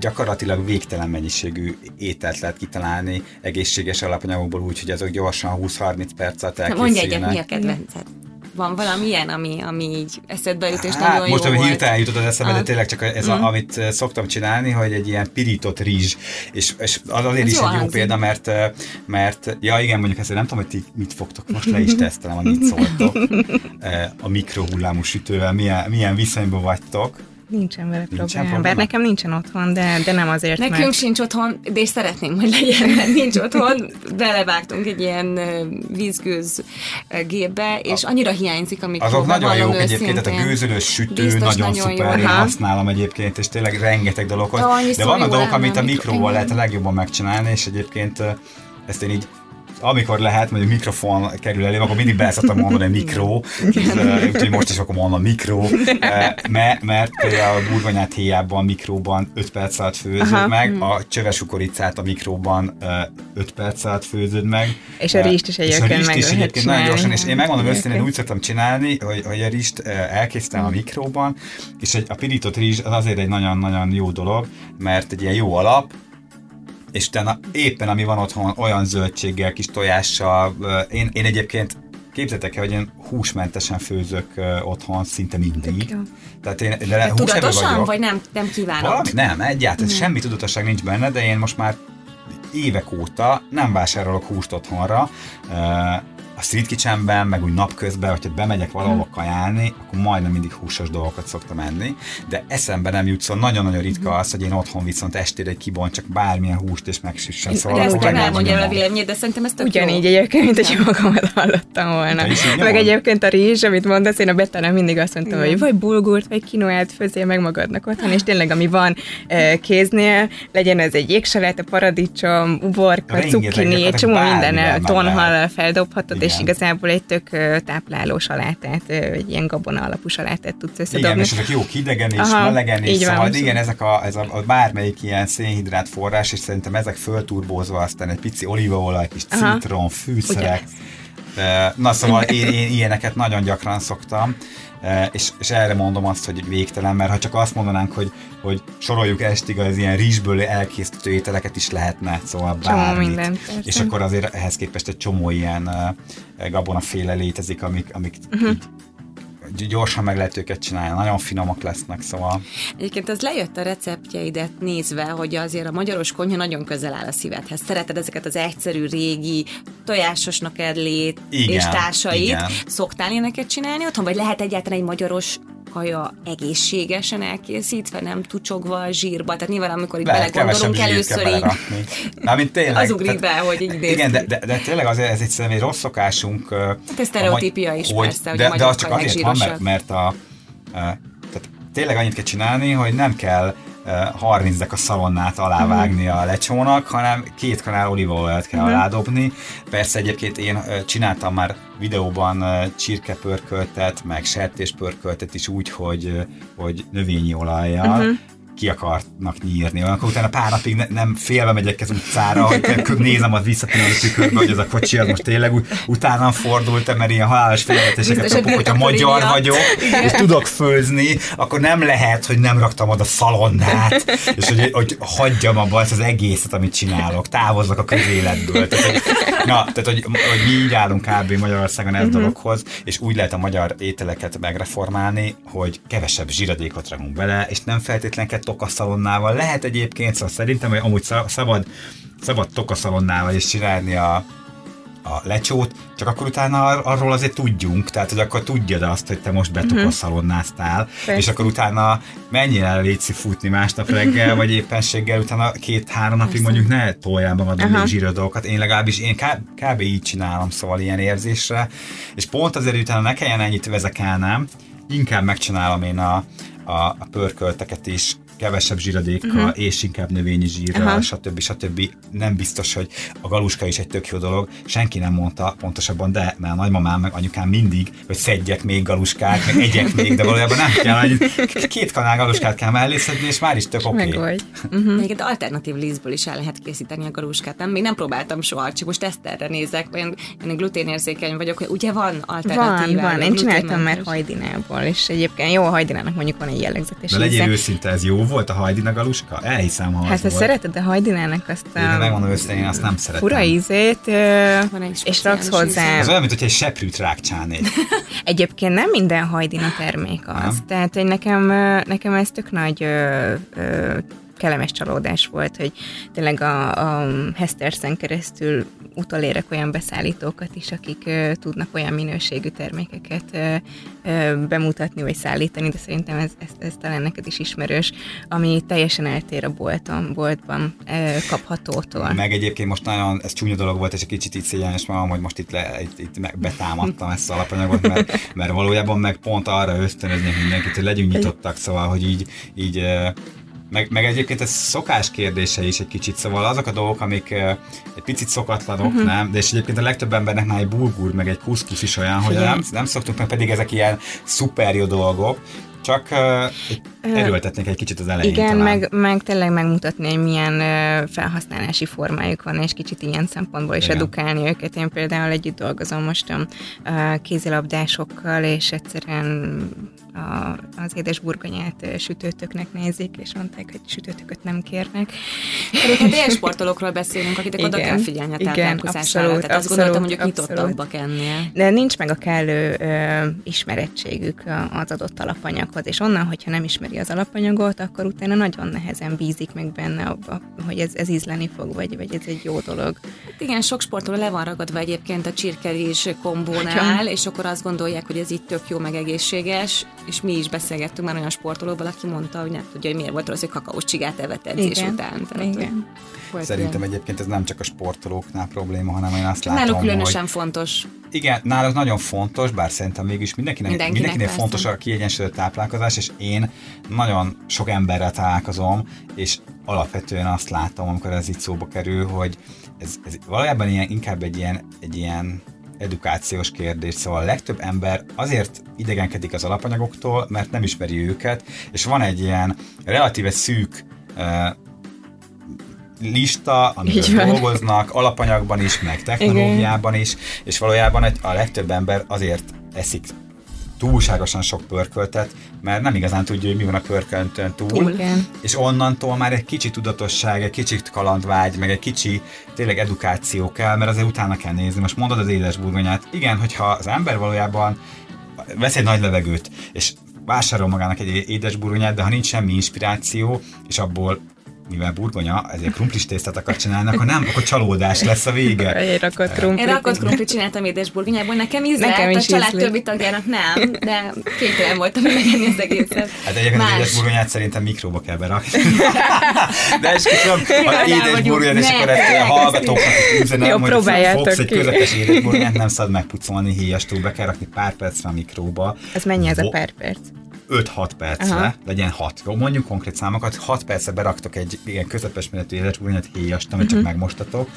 gyakorlatilag végtelen mennyiségű ételt lehet kitalálni egészséges alapanyagokból úgy, hogy azok gyorsan 20-30 perc alatt elkészülnek. Mondj egyet, mi a kedvenced? Van valami ilyen, ami, ami így eszedbe jut, és hát, nagyon most, jó ami hirtelen jutott az eszembe, de Ah. tényleg csak ez, a, Mhm. amit eh, szoktam csinálni, hogy egy ilyen pirított rizs, és, és az azért Ez is jó egy jó hangzik. példa, mert, eh, mert ja igen, mondjuk ezt nem tudom, hogy ti mit fogtok, most le is tesztelem, hogy mit szóltok Eh, a mikrohullámú sütővel, milyen, milyen viszonyban vagytok. Nincsen vele probléma. probléma? Bár nekem nincsen otthon, de, de nem azért, Nekünk mert... sincs otthon, de és szeretném, hogy legyen, mert nincs otthon. Belevágtunk egy ilyen vízgőz gépbe, és annyira hiányzik a mikróba. Azok nagyon jók egyébként, tehát a gőzölős sütő nagyon, nagyon jó. szuper, én használom egyébként, és tényleg rengeteg dologhoz. Ó, De annyiszor vannak jó dolgok, amit a a mikróval lehet a legjobban megcsinálni, és egyébként ezt én így amikor lehet, mondjuk mikrofon kerül elém, akkor mindig beszoktam mondani mikró, eh, úgyhogy most is akkor mondom mikró, eh, mert, mert például a burgonyát héjában mikróban 5 perc alatt főzöd Aha. meg, a csöves kukoricát a mikróban 5 perc alatt főzöd meg. És a rizst is a egyébként meg lehet egyébként nagyon gyorsan, és én megmondom őszintén, én úgy szoktam csinálni, hogy, hogy a rizst eh, elkészítem a mikróban, és egy, a pirított rizs az azért egy nagyon-nagyon jó dolog, mert egy ilyen jó alap, és utána éppen ami van otthon, olyan zöldséggel, kis tojással, én, én egyébként Képzeljétek el, hogy én húsmentesen főzök otthon szinte mindig. jó. Tehát én de De tudatosan, vagyok. vagy nem, nem kívánod? Valami, nem, egyáltalán semmi tudatosság nincs benne, de én most már évek óta nem vásárolok húst otthonra. A street kitchenben, meg úgy napközben, hogyha bemegyek valahova kajálni, akkor majdnem mindig húsos dolgokat szoktam enni, de eszembe nem jut, szóval nagyon-nagyon ritka az, hogy én otthon viszont estére egy csak bármilyen húst és megsüssen. Szóval de ezt akkor nem meg elmondja el a véleményét, de szerintem ez tök Ugyanígy jó. egyébként, mint hogyha magamat hallottam volna. Meg egyébként a rizs, amit mondasz, én a betának mindig azt mondtam, hogy vagy bulgurt, vagy kinoát főzél meg magadnak otthon, és tényleg ami van eh, kéznél, legyen ez egy jégsaláta, paradicsom, uborka, gyakorlatilag csomó minden meg tonhal lehet. Feldobhatod, és Igen. igazából egy tök tápláló salátát, egy ilyen gabona alapú salátát tudsz összedobni. Igen, és ezek jók hidegen is, Aha, melegen is, így van. igen, ezek a, ez a, a bármelyik ilyen szénhidrát forrás, és szerintem ezek fölturbózva, aztán egy pici olívaolaj, kis Aha. citrom, fűszerek. Eh, Na szóval én, én ilyeneket nagyon gyakran szoktam, és, és erre mondom azt, hogy végtelen, mert ha csak azt mondanánk, hogy, hogy soroljuk estig az ilyen rizsből elkészítő ételeket is lehetne, szóval bármit. mindent, és akkor azért ehhez képest egy csomó ilyen eh, gabonaféle létezik, amik, amik Mhm. így gyorsan meg lehet őket csinálni, nagyon finomak lesznek, szóval Egyébként az lejött a receptjeidet nézve, hogy azért a magyaros konyha nagyon közel áll a szívedhez. Szereted ezeket az egyszerű, régi, tojásosnak edlét Igen, és társait. igen. Szoktál ilyeneket csinálni otthon, vagy lehet egyáltalán egy magyaros kaja egészségesen elkészítve, nem tucsogva, zsírba. Tehát nyilván, amikor itt lehet belegondolunk, először így belerakni. Na, mint tényleg. az ugrik be, hogy így néz Igen, de, de, de tényleg azért ez egy egy rossz szokásunk. Hát ez sztereotípia is persze, hogy a de, de magyarok az csak a azért van, mert, mert a, a, tehát tényleg annyit kell csinálni, hogy nem kell e, 30 a szalonnát alávágni a lecsónak, hanem két kanál olívaolajat kell aládobni. Persze egyébként én e, csináltam már videóban e, csirkepörköltet, meg sertéspörköltet is úgy, hogy, hogy növényi olajjal, ki akarnak nyírni. Akkor utána pár napig ne, nem félve megyek az utcára, hogy nézem az visszapillantó tükörbe, hogy ez a kocsi az most tényleg úgy, utána fordult, mert ilyen halálos félretéseket Biztos, kapok, hogy hogyha magyar miatt. vagyok, és tudok főzni, akkor nem lehet, hogy nem raktam oda szalonnát, és hogy, hogy hagyjam abba ezt az egészet, amit csinálok, távozzak a közéletből. Tehát, hogy, na, tehát, hogy, hogy mi így állunk kb. Magyarországon ez dologhoz, és úgy lehet a magyar ételeket megreformálni, hogy kevesebb zsíradékot rakunk bele, és nem feltétlenül tokaszalonnával. Lehet egyébként, szóval szerintem, hogy amúgy szab- szabad, szabad tokaszalonnával is csinálni a, a lecsót, csak akkor utána ar- arról azért tudjunk, tehát hogy akkor tudjad azt, hogy te most betokosszalonnáztál, Persze. és akkor utána menjél el létszi futni másnap reggel, vagy éppenséggel utána két-három napig mondjuk ne toljál magadon Aha. még zsíros dolgokat. Én legalábbis én kb, kb. így csinálom, szóval ilyen érzésre, és pont azért, utána ne kelljen ennyit vezekelnem, inkább megcsinálom én a, a, a pörkölteket is kevesebb zsíradékkal, uh-huh. és inkább növényi zsírral, uh-huh. stb. stb. Nem biztos, hogy a galuska is egy tök jó dolog. Senki nem mondta pontosabban, de mert a nagymamám meg anyukám mindig, hogy szedjek még galuskát, meg egyek még, de valójában nem kell, hogy két kanál galuskát kell mellé szedni, és már is tök oké. Okay. Uh-huh. Még egy alternatív lízből is el lehet készíteni a galuskát. Nem, még nem próbáltam soha, csak most ezt erre nézek, én, én gluténérzékeny vagyok, hogy ugye van alternatív. Van, van. Én csináltam már hajdinából, és egyébként jó a hajdinának mondjuk van egy jellegzetes De legyél őszinte, ez jó volt a hajdina galuska? Elhiszem, ha Hát ha szereted a hajdinának azt a... Én megmondom őszintén, én azt nem szeretem. Fura ízét, és raksz hozzá. Ez olyan, mint hogy egy seprűt rákcsálnék. Egyébként nem minden hajdina termék az. Nem? Tehát, hogy nekem, nekem ez tök nagy ö, ö, kellemes csalódás volt, hogy tényleg a, a Hestersen keresztül utolérek olyan beszállítókat is, akik tudnak olyan minőségű termékeket bemutatni vagy szállítani, de szerintem ez, ez, ez talán neked is ismerős, ami teljesen eltér a bolton, boltban kaphatótól. Meg egyébként most nagyon, ez csúnya dolog volt, és egy kicsit itt szégyenes magam, hogy most itt, le, itt, itt betámadtam ezt az alapanyagot, mert, mert valójában meg pont arra ösztönöznék mindenkit, hogy legyünk nyitottak, szóval, hogy így, így meg, meg egyébként ez szokás kérdése is egy kicsit, szóval azok a dolgok, amik egy picit szokatlanok, uh-huh. nem? De és egyébként a legtöbb embernek már egy bulgur, meg egy kuszkusz is olyan, hogy nem, nem szoktuk, meg pedig ezek ilyen szuper jó dolgok, csak uh, erőltetnék egy kicsit az elején Igen, meg, meg tényleg megmutatni, hogy milyen felhasználási formájuk van, és kicsit ilyen szempontból is Igen. edukálni őket. Én például együtt dolgozom most a kézilabdásokkal, és egyszerűen a, az édesburgonyát sütőtöknek nézik, és mondták, hogy sütőtököt nem kérnek. Pedig hát sportolókról beszélünk, akiknek igen, oda kell figyelni a táplálkozására. Tehát abszolút, azt gondoltam, hogy ők nyitottabbak ennél. De nincs meg a kellő ö, ismerettségük az adott alapanyaghoz, és onnan, hogyha nem ismeri az alapanyagot, akkor utána nagyon nehezen bízik meg benne abba, hogy ez, ez ízleni fog, vagy, vagy ez egy jó dolog. Hát igen, sok sportoló le van ragadva egyébként a csirkelés kombónál, és akkor azt gondolják, hogy ez itt tök jó, meg egészséges, és mi is beszélgettünk már olyan sportolóval, aki mondta, hogy nem tudja, hogy miért volt rossz, hogy kakaós csigát evett edzés Igen. után. Tehát, Igen. Szerintem ilyen. egyébként ez nem csak a sportolóknál probléma, hanem én azt látom, Náluk különösen hogy... fontos. Igen, náluk nagyon fontos, bár szerintem mégis mindenkinek, mindenkinek, mindenkinek fontos a kiegyensúlyozott táplálkozás, és én nagyon sok emberrel találkozom, és alapvetően azt látom, amikor ez itt szóba kerül, hogy ez, ez valójában ilyen, inkább egy ilyen, egy ilyen edukációs kérdés, szóval a legtöbb ember azért idegenkedik az alapanyagoktól, mert nem ismeri őket, és van egy ilyen relatíve szűk lista, amivel dolgoznak, alapanyagban is, meg technológiában Igen. is, és valójában a legtöbb ember azért eszik túlságosan sok pörköltet, mert nem igazán tudja, hogy mi van a pörköltön túl. túl. És onnantól már egy kicsi tudatosság, egy kicsit kalandvágy, meg egy kicsi tényleg edukáció kell, mert azért utána kell nézni. Most mondod az édes burgonyát. Igen, hogyha az ember valójában vesz egy nagy levegőt, és vásárol magának egy édesburgonyát, de ha nincs semmi inspiráció, és abból mivel burgonya, ezért krumplis tésztát akar csinálni, ha nem, akkor csalódás lesz a vége. Én rakott krumplit. Én rakott krumplit csináltam édesburgonyából, nekem ízlelt, nekem is a család ízlét. többi tagjának nem, de kénytelen voltam megenni az egészet. Hát egyébként az édesburgonyát szerintem mikróba kell berakni. de és tudom, ha édesburgonyát, és akkor ezt a hallgatóknak üzenem, hogy fogsz egy közepes édesburgonyát, nem szabad megpucolni, híjastól be kell rakni pár percre a mikróba. Ez mennyi ez a pár perc? 5-6 percre, Aha. legyen 6, jó, mondjuk konkrét számokat, 6 percre beraktok egy ilyen közepes méretű életúronyat héjast, amit uh-huh. csak mhm. megmostatok,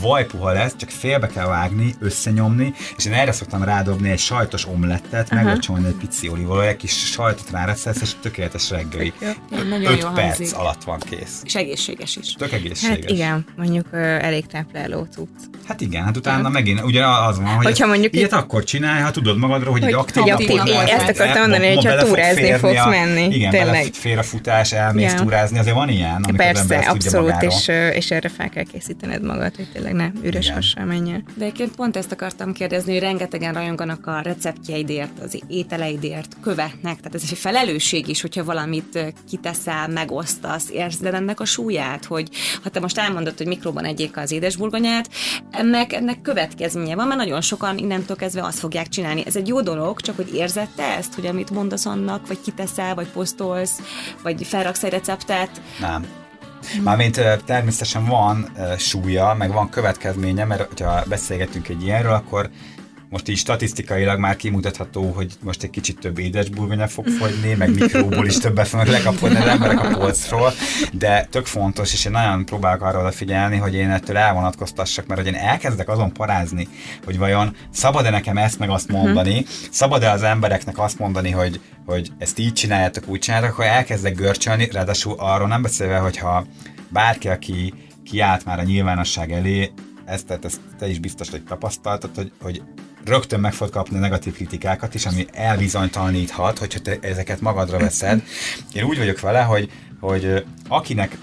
vajpuha lesz, csak félbe kell vágni, összenyomni, és én erre szoktam rádobni egy sajtos omlettet, uh-huh. meglocsolni egy pici olívolaj, egy kis sajtot rárecesz, és tökéletes reggeli. 5 perc hangzik. alatt van kész. És egészséges is. Tök egészséges. Hát igen, mondjuk uh, elég tápláló tudsz. Hát igen, hát utána hát. megint ugye az van, hogy Hogyha mondjuk ilyet akkor csinálj, ha tudod magadról, hogy, hogy egy aktív napon Ezt akartam mondani, hogy ha túrázni fogsz menni. Igen, tényleg. félrefutás, elmész ja. túrázni, azért van ilyen, amikor Persze, az ember abszolút, és, és erre fel kell készítened magad, hogy tényleg ne üres igen. hassal menjen. De egyébként pont ezt akartam kérdezni, hogy rengetegen rajonganak a receptjeidért, az ételeidért, követnek, tehát ez egy felelősség is, hogyha valamit kiteszel, megosztasz, érzed ennek a súlyát, hogy ha te most elmondod, hogy mikróban egyék az édesburgonyát, ennek, ennek következménye van, mert nagyon sokan innentől kezdve azt fogják csinálni. Ez egy jó dolog, csak hogy érzed te ezt, hogy amit mondasz annak, vagy kiteszel, vagy posztolsz, vagy felraksz egy receptet? Nem. Mármint természetesen van súlya, meg van következménye, mert ha beszélgetünk egy ilyenről, akkor most így statisztikailag már kimutatható, hogy most egy kicsit több édesburgonya fog fogyni, meg mikróból is többet fognak lekapodni az emberek a polcról, de tök fontos, és én nagyon próbálok arra odafigyelni, hogy én ettől elvonatkoztassak, mert hogy én elkezdek azon parázni, hogy vajon szabad-e nekem ezt meg azt mondani, uh-huh. szabad-e az embereknek azt mondani, hogy, hogy ezt így csináljátok, úgy csináljátok, akkor elkezdek görcsölni, ráadásul arról nem beszélve, hogyha bárki, aki kiállt már a nyilvánosság elé, ezt, tehát ezt te is biztos, hogy tapasztaltad, hogy, hogy rögtön meg fogod kapni negatív kritikákat is, ami elbizonytalaníthat, hogyha te ezeket magadra veszed. Én úgy vagyok vele, hogy, hogy akinek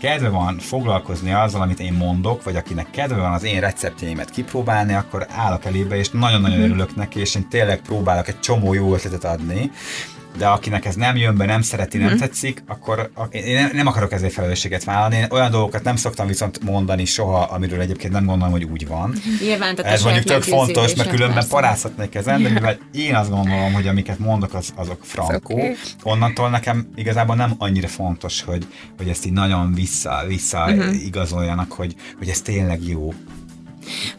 kedve van foglalkozni azzal, amit én mondok, vagy akinek kedve van az én receptjeimet kipróbálni, akkor állok elébe, és nagyon-nagyon mhm. örülök neki, és én tényleg próbálok egy csomó jó ötletet adni, de akinek ez nem jön be, nem szereti, nem mm. tetszik, akkor én nem akarok ezért felelősséget vállalni. Én olyan dolgokat nem szoktam viszont mondani soha, amiről egyébként nem gondolom, hogy úgy van. Nyilván, tehát ez mondjuk tök fontos, mert különben parázhatnék ezen, de mivel én azt gondolom, hogy amiket mondok, az, azok frankó, okay. onnantól nekem igazából nem annyira fontos, hogy, hogy ezt így nagyon vissza, vissza uh-huh. igazoljanak, hogy, hogy ez tényleg jó.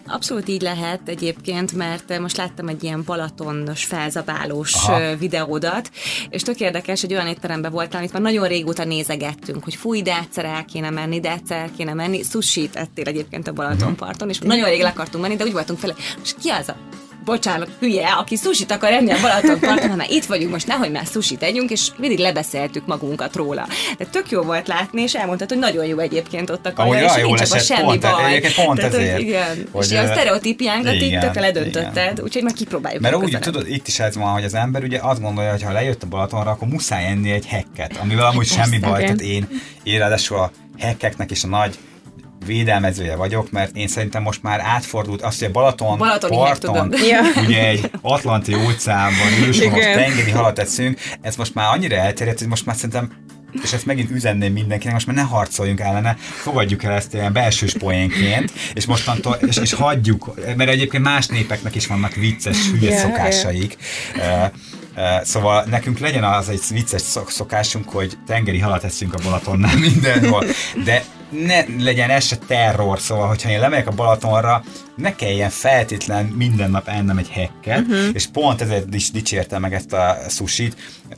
Abszolút így lehet egyébként, mert most láttam egy ilyen balatonos, felzabálós Aha. videódat, és tök érdekes, hogy olyan étteremben voltam, amit már nagyon régóta nézegettünk, hogy fúj, de egyszer el kéne menni, de egyszer el kéne menni. Sushi ettél egyébként a Balatonparton, és nagyon rég le akartunk menni, de úgy voltunk fele, most ki az a bocsánat, hülye, aki susit akar enni a Balatonparton, hanem itt vagyunk most, nehogy már susit tegyünk, és mindig lebeszéltük magunkat róla. De tök jó volt látni, és elmondtad, hogy nagyon jó egyébként ott a kaja, és nincs a semmi pont, e- baj. Pont Tehát, ezért. Igen. Hogy, és a sztereotípiánkat itt tökre ledöntötted, úgyhogy már kipróbáljuk. Mert úgy, tudod, itt is ez van, hogy az ember ugye azt gondolja, hogy ha lejött a Balatonra, akkor muszáj enni egy hekket, amivel amúgy semmi baj. Tehát én, én ráadásul a hekkeknek is a nagy védelmezője vagyok, mert én szerintem most már átfordult azt, hogy a Balaton Balatoni parton, ugye egy Atlanti óceánban őshonos tengeri halat eszünk, ez most már annyira elterjedt, hogy most már szerintem és ezt megint üzenném mindenkinek, most már ne harcoljunk ellene, fogadjuk el ezt ilyen belsős poénként, és mostantól, és, és hagyjuk, mert egyébként más népeknek is vannak vicces, hülye yeah, szokásaik. Yeah. Szóval nekünk legyen az egy vicces szokásunk, hogy tengeri halat eszünk a Balatonnál mindenhol, de ne legyen ez se terror, szóval, hogyha én lemegyek a Balatonra, ne kelljen feltétlen minden nap ennem egy hekket, uh-huh. és pont ezért is dicsérte meg ezt a sushit.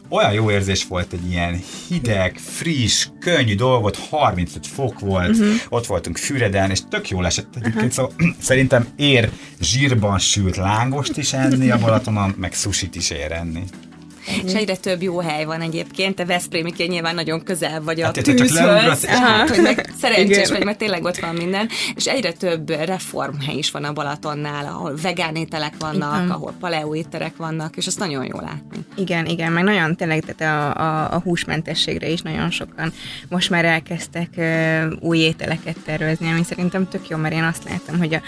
Olyan jó érzés volt egy ilyen hideg, friss, könnyű dolgot, 35 fok volt, uh-huh. ott voltunk Füreden, és tök jól esett egyébként, uh-huh. szóval szerintem ér zsírban sült lángost is enni a Balatonon, meg sushit is ér enni. Mm. És egyre több jó hely van egyébként. Te Veszprémiként nyilván nagyon közel vagy a hát, tűzhöz, hogy meg szerencsés vagy, mert tényleg ott van minden. És egyre több reformhely is van a Balatonnál, ahol vegán ételek vannak, igen. ahol paleo ételek vannak, és azt nagyon jól látni. Igen, igen, meg nagyon tényleg tehát a, a, a húsmentességre is nagyon sokan most már elkezdtek uh, új ételeket tervezni, ami szerintem tök jó, mert én azt látom, hogy a,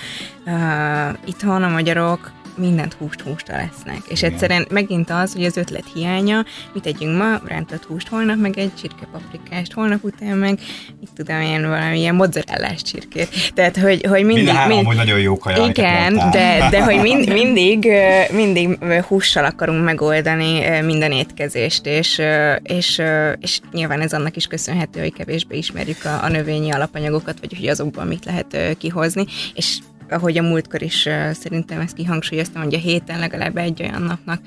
uh, itthon a magyarok mindent húst hústal lesznek. És Igen. egyszerűen megint az, hogy az ötlet hiánya, mit tegyünk ma, rántott húst holnap, meg egy csirkepaprikást holnap után, meg mit tudom én, valamilyen mozzarellás csirkét. Tehát, hogy, hogy mindig... Mind mind, mind nagyon jó kaja, Igen, de, de hogy mind, mindig, mindig hússal akarunk megoldani minden étkezést, és, és, és nyilván ez annak is köszönhető, hogy kevésbé ismerjük a, a növényi alapanyagokat, vagy hogy azokból mit lehet kihozni, és ahogy a múltkor is szerintem ezt kihangsúlyoztam, hogy a héten legalább egy olyan napnak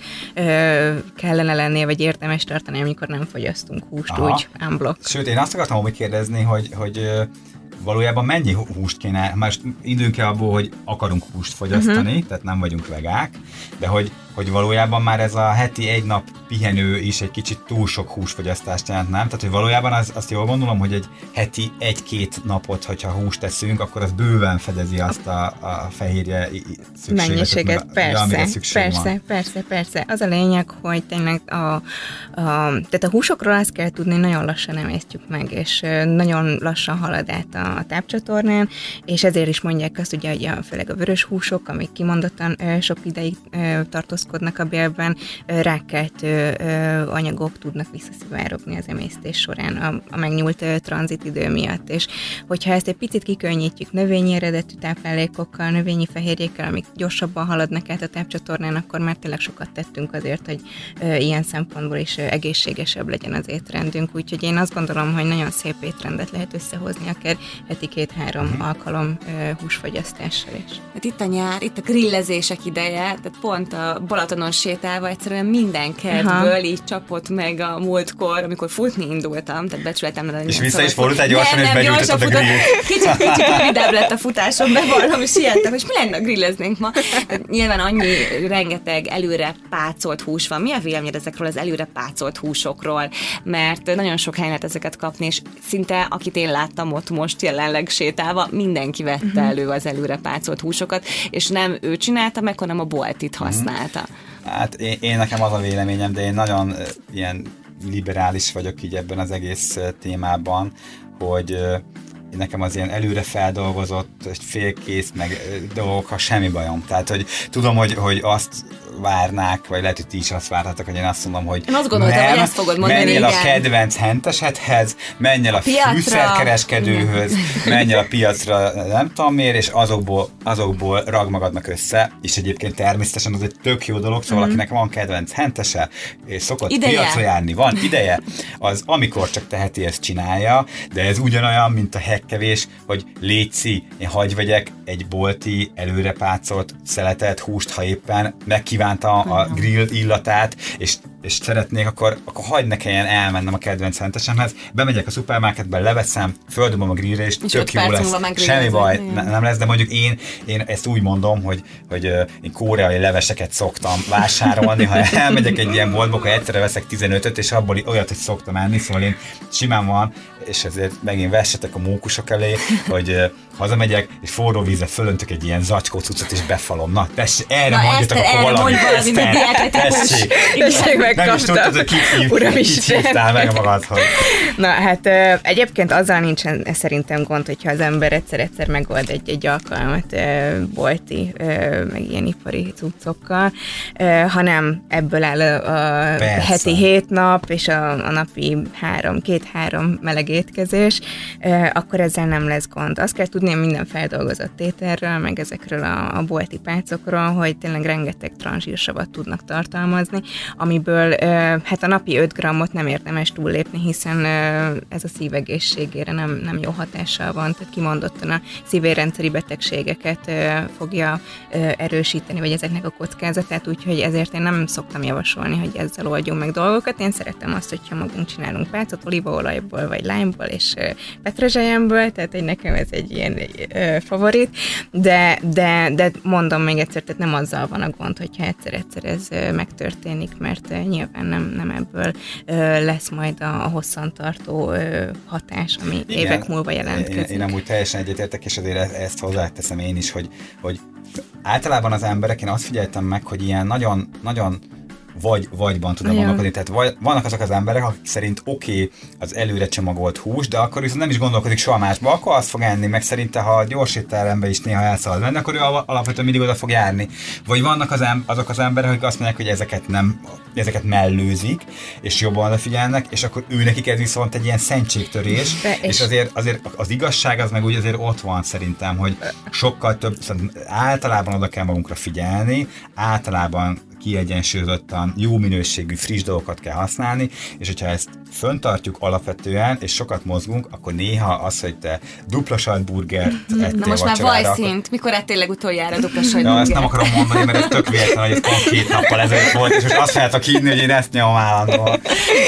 kellene lennie, vagy érdemes tartani, amikor nem fogyasztunk húst Aha. úgy unblock. Sőt, én azt akartam hogy kérdezni, hogy, hogy valójában mennyi húst kéne, most el abból, hogy akarunk húst fogyasztani, uh-huh. tehát nem vagyunk vegák, de hogy hogy valójában már ez a heti egy nap pihenő is egy kicsit túl sok húsfogyasztást jelent, nem? Tehát, hogy valójában az, azt jól gondolom, hogy egy heti egy-két napot, hogyha húst teszünk, akkor az bőven fedezi azt a, a fehérje szükséget. Mennyiséget, persze, ja, persze, van. persze, persze. Az a lényeg, hogy tényleg a, a, tehát a húsokról azt kell tudni, nagyon lassan emésztjük meg, és nagyon lassan halad át a, a tápcsatornán, és ezért is mondják azt, ugye, hogy a, főleg a vörös húsok, amik kimondottan sok ideig tartózkodnak, a bélben, rákkeltő anyagok tudnak visszaszivárogni az emésztés során a, a megnyúlt tranzitidő miatt. És hogyha ezt egy picit kikönnyítjük növényi eredetű táplálékokkal, növényi fehérjékkel, amik gyorsabban haladnak át a tápcsatornán, akkor már tényleg sokat tettünk azért, hogy ilyen szempontból is egészségesebb legyen az étrendünk. Úgyhogy én azt gondolom, hogy nagyon szép étrendet lehet összehozni, akár heti két-három uh-huh. alkalom húsfogyasztással is. Hát itt a nyár, itt a grillezések ideje, tehát pont a Balatonon sétálva egyszerűen minden kertből Aha. így csapott meg a múltkor, amikor futni indultam, tehát becsületem lenni. És vissza is fordult egy gyorsan, és begyújtott a grill. Kicsit, kicsit rövidebb lett a futásom, bevallom, és siettem, és mi lenne, grilleznénk ma. Tehát nyilván annyi rengeteg előre pácolt hús van. Mi a véleményed ezekről az előre pácolt húsokról? Mert nagyon sok helyen lehet ezeket kapni, és szinte akit én láttam ott most jelenleg sétálva, mindenki vette uh-huh. elő az előre pácolt húsokat, és nem ő csinálta meg, hanem a boltit mhm. használta. Uh-huh. Hát én, én nekem az a véleményem, de én nagyon ilyen liberális vagyok így ebben az egész témában, hogy nekem az ilyen előre feldolgozott, félkész, meg dolgok, semmi bajom. Tehát, hogy tudom, hogy, hogy azt várnák, vagy lehet, hogy ti is azt várhatok, hogy én azt mondom, hogy én azt gondoltam, nem, hogy ezt fogod mondani, menj el a kedvenc hentesedhez, menj el a, a fűszerkereskedőhöz, menj el a piacra, nem tudom miért, és azokból, azokból rag magadnak össze, és egyébként természetesen az egy tök jó dolog, szóval mm. akinek van kedvenc hentese, és szokott ideje. piacra járni, van ideje, az amikor csak teheti, ezt csinálja, de ez ugyanolyan, mint a hekkevés, hogy létszi, én hagy vegyek egy bolti előrepácolt szeletet, húst, ha éppen megkíván kívánta a grill illatát, és és szeretnék, akkor, akkor hagyd ne kelljen elmennem a kedvenc hentesemhez, bemegyek a szupermarketbe, leveszem, földobom a grillre, és, és tök jó lesz. Semmi baj, ne, nem lesz, de mondjuk én, én ezt úgy mondom, hogy, hogy én koreai leveseket szoktam vásárolni, ha elmegyek egy ilyen boltba, akkor egyszerre veszek 15-öt, és abból olyat, hogy szoktam enni, szóval én simán van, és ezért megint vessetek a mókusok elé, hogy hazamegyek, és forró vízre fölöntök egy ilyen zacskó cuccot, és befalom. Na, tessék, erre Na, mondjatok, akkor valami. Tessék, tessék, meg nem is tudtad, hogy ki, hívtál meg magadhoz. Na hát egyébként azzal nincsen szerintem gond, hogyha az ember egyszer-egyszer megold egy, egy alkalmat bolti, meg ilyen ipari cuccokkal, hanem ebből áll a, a heti hét nap, és a, a napi három, két-három meleg étkezés, akkor ezzel nem lesz gond. Azt kell tudni minden feldolgozott ételről, meg ezekről a, a bolti pácokról, hogy tényleg rengeteg transzsírsavat tudnak tartalmazni, amiből ebből hát a napi 5 grammot nem érdemes túllépni, hiszen ez a szívegészségére nem, nem jó hatással van, tehát kimondottan a szívérendszeri betegségeket fogja erősíteni, vagy ezeknek a kockázatát, úgyhogy ezért én nem szoktam javasolni, hogy ezzel oldjunk meg dolgokat. Én szeretem azt, hogyha magunk csinálunk pácot olívaolajból, vagy lájmból, és petrezselyemből, tehát egy nekem ez egy ilyen favorit, de, de, de mondom még egyszer, tehát nem azzal van a gond, hogyha egyszer-egyszer ez megtörténik, mert nyilván nem, nem ebből ö, lesz majd a, hosszantartó ö, hatás, ami Igen, évek múlva jelentkezik. Én, én amúgy teljesen egyetértek, és azért e-, ezt hozzáteszem én is, hogy, hogy általában az emberek, én azt figyeltem meg, hogy ilyen nagyon, nagyon vagy vagyban tudom ja. gondolkodni. Tehát vagy, vannak azok az emberek, akik szerint oké okay, az előre csomagolt hús, de akkor viszont nem is gondolkodik soha másba, akkor azt fog enni, meg szerinte ha gyors étterembe is néha elszalad menni, akkor ő alapvetően mindig oda fog járni. Vagy vannak az em- azok az emberek, akik azt mondják, hogy ezeket nem, ezeket mellőzik, és jobban odafigyelnek, és akkor ő nekik ez viszont egy ilyen szentségtörés, de, és, és azért, azért az igazság az meg úgy azért ott van szerintem, hogy sokkal több, szóval általában oda kell magunkra figyelni, általában kiegyensúlyozottan, jó minőségű, friss dolgokat kell használni, és hogyha ezt föntartjuk alapvetően, és sokat mozgunk, akkor néha az, hogy te dupla sajtburgert ettél Na most már vajszint, mikor ettél legutoljára dupla sajtburgert? Ja, ezt nem akarom mondani, mert ez tök véletlen, hogy ez pont két nappal ezelőtt volt, és most azt feltok hinni, hogy én ezt nyomom állandóan.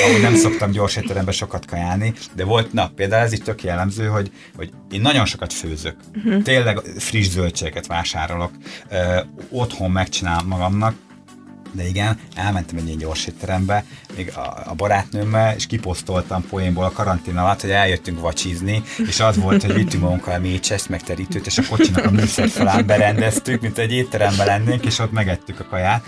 Amúgy nem szoktam gyors étterembe sokat kajálni, de volt, na például ez itt tök jellemző, hogy, hogy én nagyon sokat főzök. Uh-huh. Tényleg friss zöldségeket vásárolok, ö, otthon megcsinálom magamnak, de igen, elmentem egy ilyen gyors étterembe, még a, a barátnőmmel, és kiposztoltam poénból a karantén alatt, hogy eljöttünk vacsizni, és az volt, hogy vittünk magunkkal a mécsest, meg terítőt, és a kocsinak a műszerfalán berendeztük, mint egy étteremben lennénk, és ott megettük a kaját.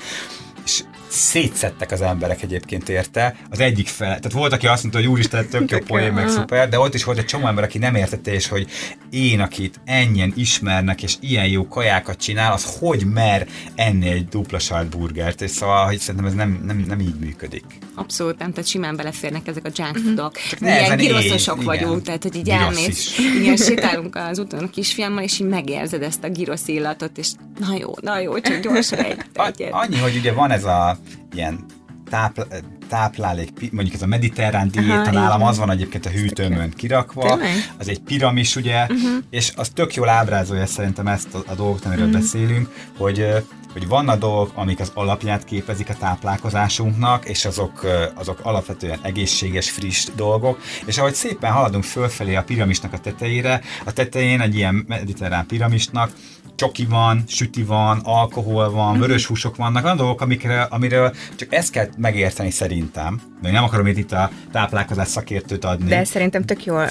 Szétszettek az emberek egyébként érte. Az egyik fel, tehát volt, aki azt mondta, hogy úristen, tök jó poén, meg szuper, de ott is volt egy csomó ember, aki nem értette, és hogy én, akit ennyien ismernek, és ilyen jó kajákat csinál, az hogy mer enni egy dupla burgert, és szóval, hogy szerintem ez nem, nem, nem így működik. Abszolút nem, tehát simán beleférnek ezek a junk mhm. foodok. Ilyen giroszosok vagyunk, tehát hogy így elmész, igen, sétálunk az úton a kisfiammal, és így megérzed ezt a girosz illatot, és na jó, na jó, csak gyorsan egy. Annyi, hogy ugye van ez a ilyen tápl- táplálék, mondjuk ez a mediterrán diéta, nálam az van egyébként a hűtőmön kirakva, Tényleg? az egy piramis, ugye, uh-huh. és az tök jól ábrázolja szerintem ezt a, a dolgot, amiről uh-huh. beszélünk, hogy hogy vannak dolgok, amik az alapját képezik a táplálkozásunknak, és azok, azok alapvetően egészséges, friss dolgok, és ahogy szépen haladunk fölfelé a piramisnak a tetejére, a tetején egy ilyen mediterrán piramisnak csoki van, süti van, alkohol van, vörös húsok vannak, olyan dolgok, amikre, amiről csak ezt kell megérteni szerintem. Még nem akarom itt, itt a táplálkozás szakértőt adni. De szerintem tök jól,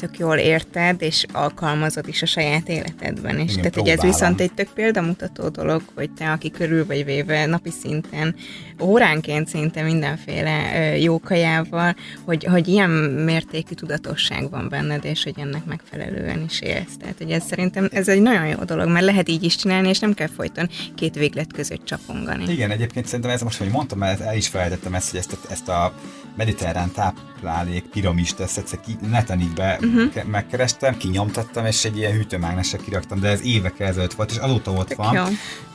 tök jól érted, és alkalmazod is a saját életedben is. Igen, Tehát, hogy ez próbálom. viszont egy tök példamutató dolog, hogy te, aki körül vagy véve napi szinten, óránként szinte mindenféle jó kajával, hogy, hogy ilyen mértékű tudatosság van benned, és hogy ennek megfelelően is élsz. Tehát, hogy ez szerintem ez egy nagyon jó dolog, mert lehet így is csinálni, és nem kell folyton két véglet között csapongani. Igen, egyébként szerintem ez most, hogy mondtam, mert el is felejtettem ezt, hogy ezt, a- ezt a mediterrán táplálék piramist, ezt egyszer ki, neten így be Mhm. uh-huh. megkerestem, kinyomtattam, és egy ilyen hűtőmágnesre kiraktam, de ez évekkel ezelőtt volt, és azóta ott Tök van, jó.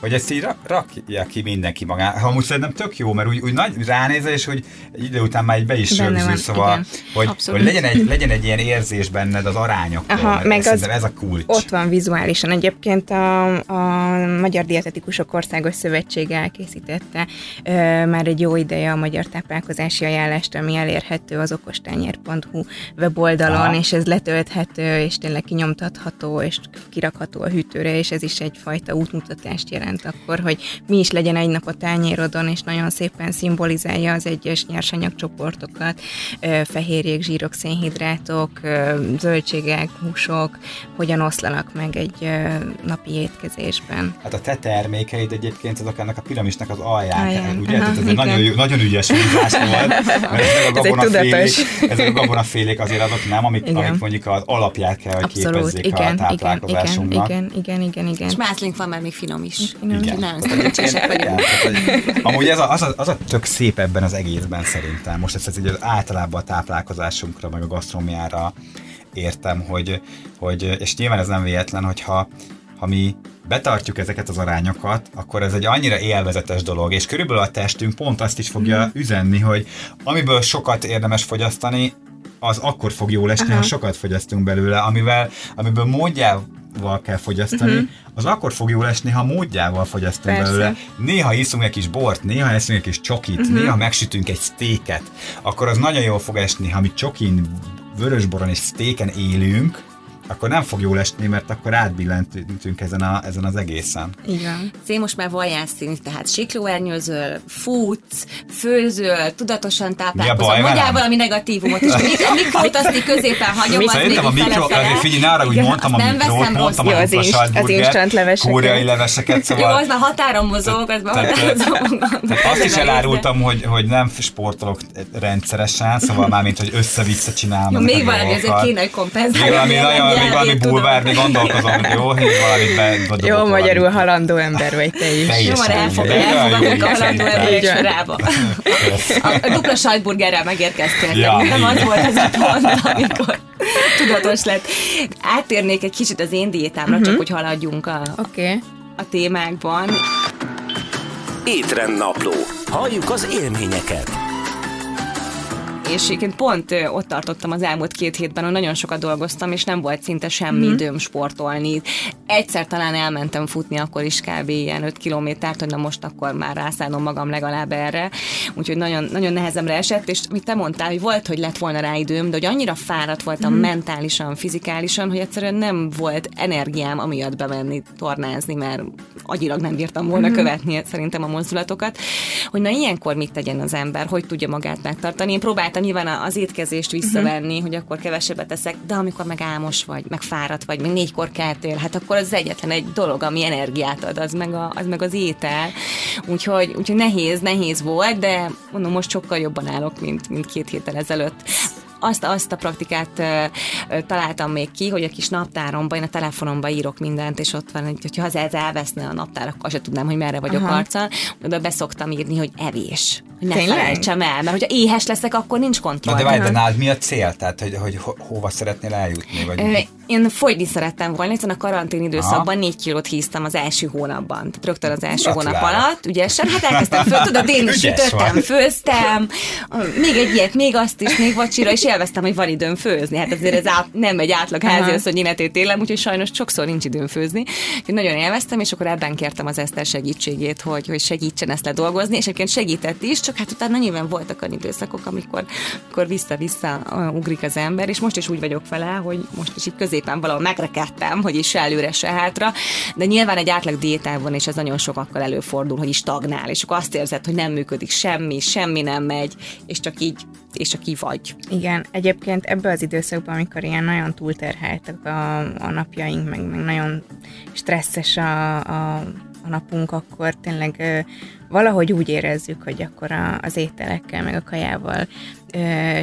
hogy ezt így rak, rakja ki mindenki magán. Amúgy szerintem tök jó, mert úgy, úgy nagy ránézel, és hogy egy idő után már így be is Benne rögzül, szóval, igen. hogy, Abszolút. hogy legyen, egy, legyen egy ilyen érzés benned az arányoktól, Aha, meg az- ez a kulcs. Ott van vizuálisan. Egyébként a, a Magyar Dietetikusok Országos Szövetsége elkészítette ö, már egy jó ideje a magyar táplálkozási ajánlást, ami elérhető az okostányér.hu weboldalon, Aha. és ez letölthető, és tényleg kinyomtatható, és kirakható a hűtőre, és ez is egyfajta útmutatást jelent akkor, hogy mi is legyen egy nap a tányérodon, és nagyon szépen szimbolizálja az egyes nyersanyagcsoportokat, fehérjék, zsírok, szénhidrátok, zöldségek, húsok, hogyan oszlanak meg egy napi étkezésben. Hát a te termékeid egyébként azok ennek a piramisnak az alján, Alján, ugye? aha, Tehát ez egy igen. nagyon, nagyon ügyes húzás volt, mert ezek a gabonafélék, ezek a gabonafélék azért azok nem, amik, Igen. amik mondjuk az alapját kell, hogy Abszolút, képezzék a igen, igen, igen, táplálkozásunknak. igen, igen, igen, igen. És mászlink van már még finom is. Finom. Úgyhogy nagyon szerencsések Igen, vagyunk. Amúgy ez a, az, a, az a tök szép ebben az egészben szerintem. Most ezt, ezt így az általában a táplálkozásunkra, meg a gasztrómiára értem, hogy, hogy, és nyilván ez nem véletlen, hogyha ha mi betartjuk ezeket az arányokat, akkor ez egy annyira élvezetes dolog, és körülbelül a testünk pont azt is fogja üzenni, hogy amiből sokat érdemes fogyasztani, az akkor fog jól esni, ha sokat fogyasztunk belőle, amivel, amiből módjával kell fogyasztani, uh-huh. az akkor fog jól esni, ha módjával fogyasztunk Persze. belőle. Néha iszunk egy kis bort, néha eszünk egy kis csokit, uh-huh. néha megsütünk egy sztéket, akkor az nagyon jól fog esni, ha mi csokin, vörösboron és sztéken élünk, akkor nem fog jól esni, mert akkor átbillentünk ezen, a, ezen az egészen. Így van. Szén most már vajászszín, tehát siklóernyőzöl, futsz, főzöl, tudatosan Mi a táplálkozol. Mondjál valami negatívumot, és a mikrót azt így középen hagyom, az Szerintem a mikro, azért figyelj, ne arra, hogy Igen, mondtam a mikrót, veszem mondtam Jó, a az dupla az instant leveseket. kóreai leveseket, Jó, szóval... az már határon mozog, az már azt is elárultam, hogy, hogy nem sportolok rendszeresen, szóval már mint hogy össze-vissza csinálom Jó, még valami azért dolgokat. kéne, hogy kompenzálni. Valami, nagyon, valami Tudom. bulvár, még gondolkozom, hogy jó, hogy valamit bedobok Jó magyarul halandó ember vagy te is. Jó, már elfog, elfogadunk a halandó emberek sorába. A, dupla sajtburgerrel megérkeztél, Ja, nem az volt az a pont, amikor tudatos lett. Áttérnék egy kicsit az én diétámra, csak hogy haladjunk a, Oké. Okay. a témákban. Étrendnapló. Halljuk az élményeket. És egyébként pont ott tartottam az elmúlt két hétben, hogy nagyon sokat dolgoztam, és nem volt szinte semmi mm. időm sportolni. Egyszer talán elmentem futni, akkor is kb. ilyen 5 kilométert, hogy na most akkor már rászállom magam legalább erre. Úgyhogy nagyon, nagyon nehezemre esett, és mit te mondtál, hogy volt, hogy lett volna rá időm, de hogy annyira fáradt voltam mm. mentálisan, fizikálisan, hogy egyszerűen nem volt energiám amiatt bemenni, tornázni, mert agyilag nem bírtam volna mm. követni szerintem a mozdulatokat, hogy na ilyenkor mit tegyen az ember, hogy tudja magát megtartani. Én próbáltam nyilván az étkezést visszavenni, uh-huh. hogy akkor kevesebbet teszek, de amikor meg álmos vagy, meg fáradt vagy, meg négykor keltél, hát akkor az egyetlen egy dolog, ami energiát ad, az meg, a, az meg az étel. Úgyhogy, úgyhogy nehéz, nehéz volt, de mondom, most sokkal jobban állok, mint, mint két héttel ezelőtt azt, azt a praktikát ö, ö, találtam még ki, hogy a kis naptáromban, én a telefonomban írok mindent, és ott van, hogy- hogyha az ez elveszne a naptár, akkor se tudnám, hogy merre vagyok Aha. arccal. Oda beszoktam írni, hogy evés. Hogy ne Tényleg? felejtsem el, mert hogyha éhes leszek, akkor nincs kontroll. Na de várj, de nálad mi a cél? Tehát, hogy, hogy ho- hova szeretnél eljutni? Vagy Ö, Én fogyni szerettem volna, hiszen a karantén időszakban négy kilót híztam az első hónapban. Tehát rögtön az első hónap alatt, ügyesen. Hát elkezdtem föl, tudod, én is sütöttem, főztem, még egy ilyet, még azt is, még vacsira, és élveztem, hogy van időm főzni. Hát azért ez át, nem egy átlag házi az, hogy énetét élem, úgyhogy sajnos sokszor nincs időm főzni. Úgyhogy nagyon élveztem, és akkor ebben kértem az Eszter segítségét, hogy, hogy segítsen ezt ledolgozni, és egyébként segített is, csak hát utána nyilván voltak olyan időszakok, amikor, amikor vissza-vissza ugrik az ember, és most is úgy vagyok vele, hogy most is így középen valahol megrekedtem, hogy is előre, se hátra, de nyilván egy átlag diétában, és ez nagyon sokakkal előfordul, hogy is stagnál, és akkor azt érzed, hogy nem működik semmi, semmi nem megy, és csak így és csak így vagy. Igen, egyébként ebben az időszakban, amikor ilyen nagyon túlterheltek a, a napjaink, meg, meg nagyon stresszes a, a, a napunk, akkor tényleg valahogy úgy érezzük, hogy akkor a, az ételekkel, meg a kajával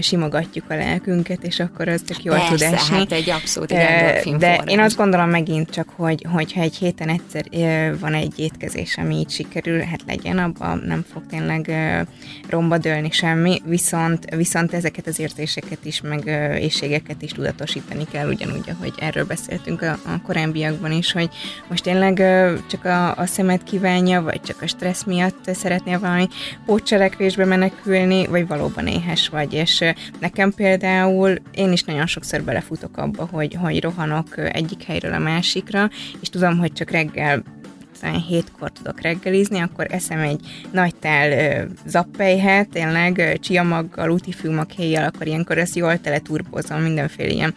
simogatjuk a lelkünket, és akkor az tök jól Persze, tud esni. hát egy abszolút de, de én azt gondolom megint csak, hogy hogyha egy héten egyszer van egy étkezés, ami így sikerül, hát legyen, abban nem fog tényleg romba dőlni semmi, viszont, viszont ezeket az érzéseket is, meg éjségeket is tudatosítani kell, ugyanúgy, ahogy erről beszéltünk a, a korábbiakban is, hogy most tényleg csak a, a szemet kívánja, vagy csak a stressz miatt szeretnél valami pótcselekvésbe menekülni, vagy valóban éhes vagy vagy, és nekem például én is nagyon sokszor belefutok abba, hogy, hogy rohanok egyik helyről a másikra, és tudom, hogy csak reggel aztán hétkor tudok reggelizni, akkor eszem egy nagy tál zappelyhet, tényleg csiamaggal, utifűmakhéjjel, akkor ilyenkor ezt jól teleturbozom mindenféle ilyen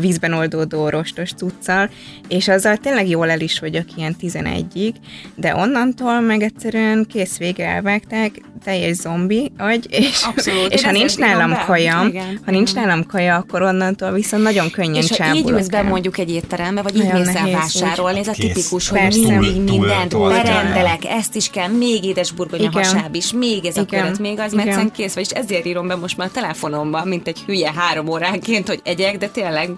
vízben oldódó rostos cuccal, és azzal tényleg jól el is vagyok ilyen 11-ig, de onnantól meg egyszerűen kész vége elvágták, teljes zombi agy, és, Abszolút, és ha nincs nálam be. kaja, igen, ha nincs nálam kaja, akkor onnantól viszont nagyon könnyen és csábulok. És ha így ülsz be mondjuk egy étterembe, vagy így mész el vásárolni, ez a tipikus, hogy mindig mindent berendelek, ezt is kell, még édes burgonya hasáb is, még ez a köret, még az, mert egyszerűen kész, vagyis ezért írom be most már a telefonomban, mint egy hülye három óránként, hogy egyek, de tényleg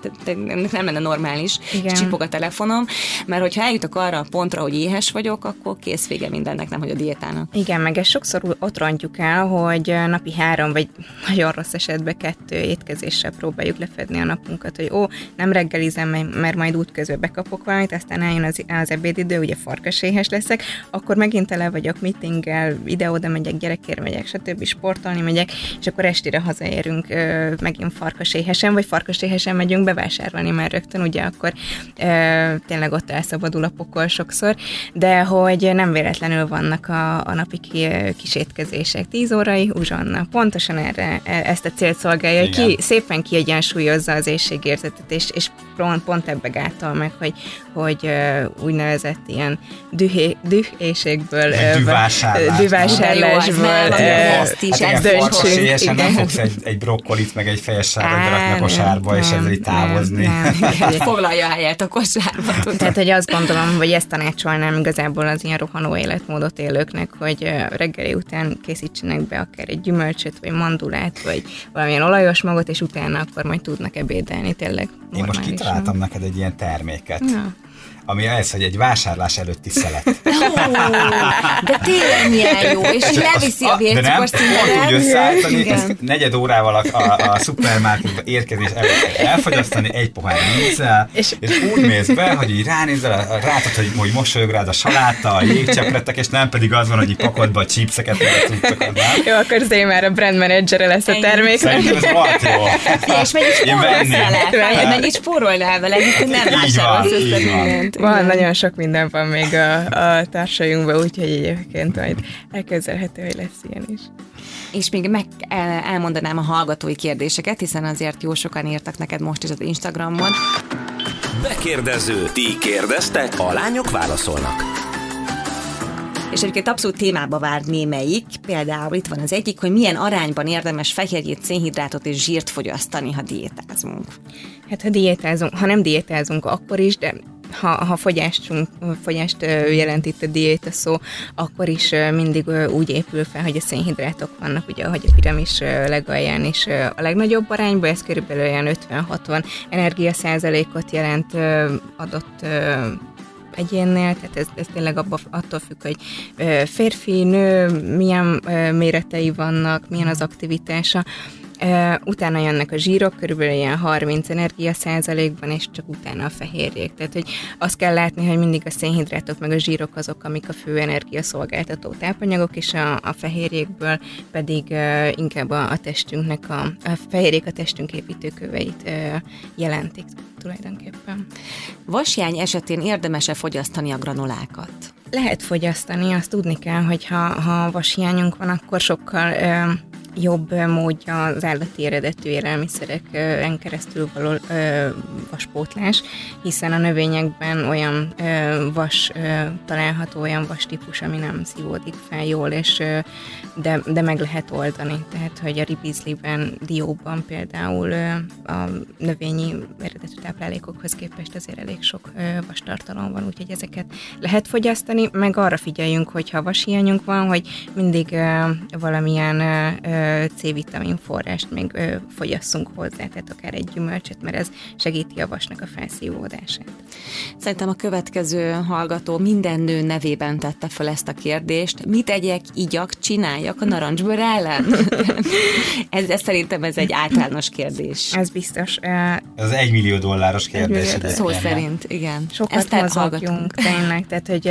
nem lenne normális, Igen. és csipog a telefonom, mert hogyha eljutok arra a pontra, hogy éhes vagyok, akkor kész vége mindennek, nem hogy a diétának. Igen, meg ez sokszor ott rontjuk el, hogy napi három, vagy nagyon rossz esetben kettő étkezéssel próbáljuk lefedni a napunkat, hogy ó, nem reggelizem, mert majd útközben bekapok valamit, aztán eljön az, az ebédidő, ugye farkaséhes leszek, akkor megint tele vagyok meetinggel, ide-oda megyek, gyerekért megyek, stb. sportolni megyek, és akkor estére hazaérünk megint farkaséhesen, vagy farkaséhesen megyünk bevásárolni már rögtön, ugye akkor tényleg ott elszabadul a pokol sokszor, de hogy nem véletlenül vannak a, a napi kis étkezések. 10 órai uzsonna. Pontosan erre e, ezt a célt szolgálja, hogy ki, szépen kiegyensúlyozza az éjségérzetet, és, és pont, pont ebbe gátol meg, hogy, hogy uh, úgynevezett ilyen dühé, dühéségből, hát döntsünk. nem fogsz egy, egy brokkolit, meg egy fejes sárat berakni a kosárba, és ezzel így távozni. Nem, nem. Foglalja helyet a kosárba. Tehát, hogy azt gondolom, hogy ezt tanácsolnám igazából az ilyen rohanó életmódot élőknek, hogy reggeli után készítsenek be akár egy gyümölcsöt, vagy mandulát, vagy valamilyen olajos magot, és utána akkor majd tudnak ebédelni tényleg. Én most kitaláltam neked egy ilyen terméket. Ja ami ez, hogy egy vásárlás előtti szelet. de tényleg milyen jó, és így leviszi a vércukor szintet. úgy összeállítani, negyed órával a, a, a szupermarketba érkezés előtt elfogyasztani egy pohár vízzel, és, és úgy mész be, hogy így ránézel, rátad, hogy, hogy mosolyog rád a saláta, a jégcsepletek, és nem pedig az van, hogy így pakolt be a chipseket, meg? Jó, akkor Zé már a brand manager lesz a termék. Szerintem ez volt jó. És mennyit spórolnál vele, hiszen nem vásárolsz össze mindent. Van, Igen. nagyon sok minden van még a, a társainkban, úgyhogy egyébként majd elképzelhető, hogy lesz ilyen is. És még meg elmondanám a hallgatói kérdéseket, hiszen azért jó sokan írtak neked most is az Instagramon. Bekérdező. Ti kérdeztek, a lányok válaszolnak. És egyébként abszolút témába vár némelyik, például itt van az egyik, hogy milyen arányban érdemes fehérjét, szénhidrátot és zsírt fogyasztani, ha diétázunk. Hát ha diétázunk, ha nem diétázunk, akkor is, de ha, ha fogyástunk, fogyást jelent itt a diéta szó, akkor is mindig úgy épül fel, hogy a szénhidrátok vannak, ugye, ahogy a piramis legalján, és a legnagyobb arányban ez körülbelül olyan 50-60 energia százalékot jelent adott egyénnél, tehát ez, ez tényleg abba, attól függ, hogy férfi, nő, milyen méretei vannak, milyen az aktivitása, utána jönnek a zsírok, körülbelül ilyen 30 energia százalékban, és csak utána a fehérjék. Tehát, hogy azt kell látni, hogy mindig a szénhidrátok meg a zsírok azok, amik a fő energiaszolgáltató tápanyagok, és a, a fehérjékből pedig uh, inkább a, a testünknek, a, a fehérjék a testünk építőköveit uh, jelentik tulajdonképpen. Vasjány esetén érdemes-e fogyasztani a granulákat? Lehet fogyasztani, azt tudni kell, hogy ha, ha vashiányunk van, akkor sokkal ö, jobb módja az állati eredetű élelmiszereken keresztül való vaspótlás, hiszen a növényekben olyan vas található, olyan vas típus, ami nem szívódik fel jól, és de, de meg lehet oldani. Tehát, hogy a ribizliben, dióban például a növényi eredetű táplálékokhoz képest azért elég sok vas tartalom van, úgyhogy ezeket lehet fogyasztani, meg arra figyeljünk, hogy ha vashiányunk van, hogy mindig valamilyen C-vitamin forrást még fogyasszunk hozzá, tehát akár egy gyümölcsöt, mert ez segíti a vasnak a felszívódását. Szerintem a következő hallgató minden nő nevében tette fel ezt a kérdést. Mit tegyek, igyak, csináljak a narancsbőr ellen? ez, ez szerintem ez egy általános kérdés. Ez biztos. Ez egy millió dolláros kérdés. Szó szerint, igen. Sokat ezt mozogjunk, tényleg. Tehát, hogy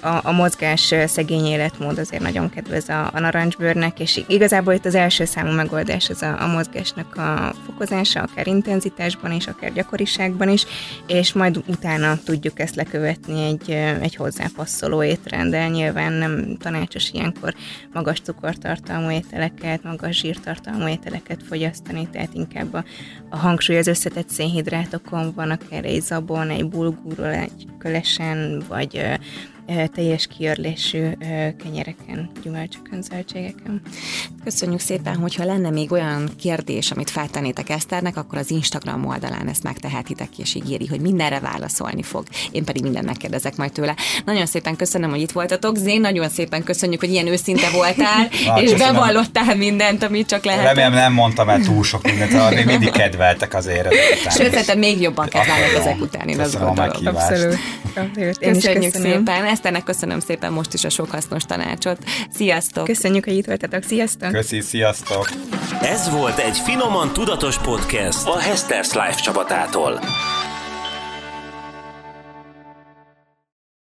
a, a mozgás szegény életmód azért nagyon kedvez a, a narancsbőrnek, és igazából itt az első számú megoldás ez a, a mozgásnak a fokozása, akár intenzitásban is, akár gyakoriságban is, és majd utána tudjuk ezt lekövetni egy, egy hozzápasszoló étrenddel. Nyilván nem tanácsos ilyenkor magas cukortartalmú ételeket, magas zsírtartalmú ételeket fogyasztani, tehát inkább a, a hangsúly az összetett szénhidrátokon van, akár egy zabon, egy bulgúról, egy kölesen, vagy teljes kiörlésű kenyereken, gyümölcsökön, zöldségeken. Köszönjük szépen, hogyha lenne még olyan kérdés, amit feltennétek Eszternek, akkor az Instagram oldalán ezt megtehetitek, és ígéri, hogy mindenre válaszolni fog. Én pedig mindent megkérdezek majd tőle. Nagyon szépen köszönöm, hogy itt voltatok. Zén, nagyon szépen köszönjük, hogy ilyen őszinte voltál, Na, és köszönöm. bevallottál mindent, amit csak lehet. Remélem nem mondtam el túl sok mindent, még mindig kedveltek azért. Sőt, szerintem még jobban kedvelnek ezek után, én azt gondolom. Abszolút. Abszolút. Én Köszönjük szépen. Eszternek köszönöm szépen most is a sok hasznos tanácsot. Sziasztok! Köszönjük, hogy itt voltatok. Sziasztok! Köszi, sziasztok! Ez volt egy finoman tudatos podcast a Hesters Life csapatától.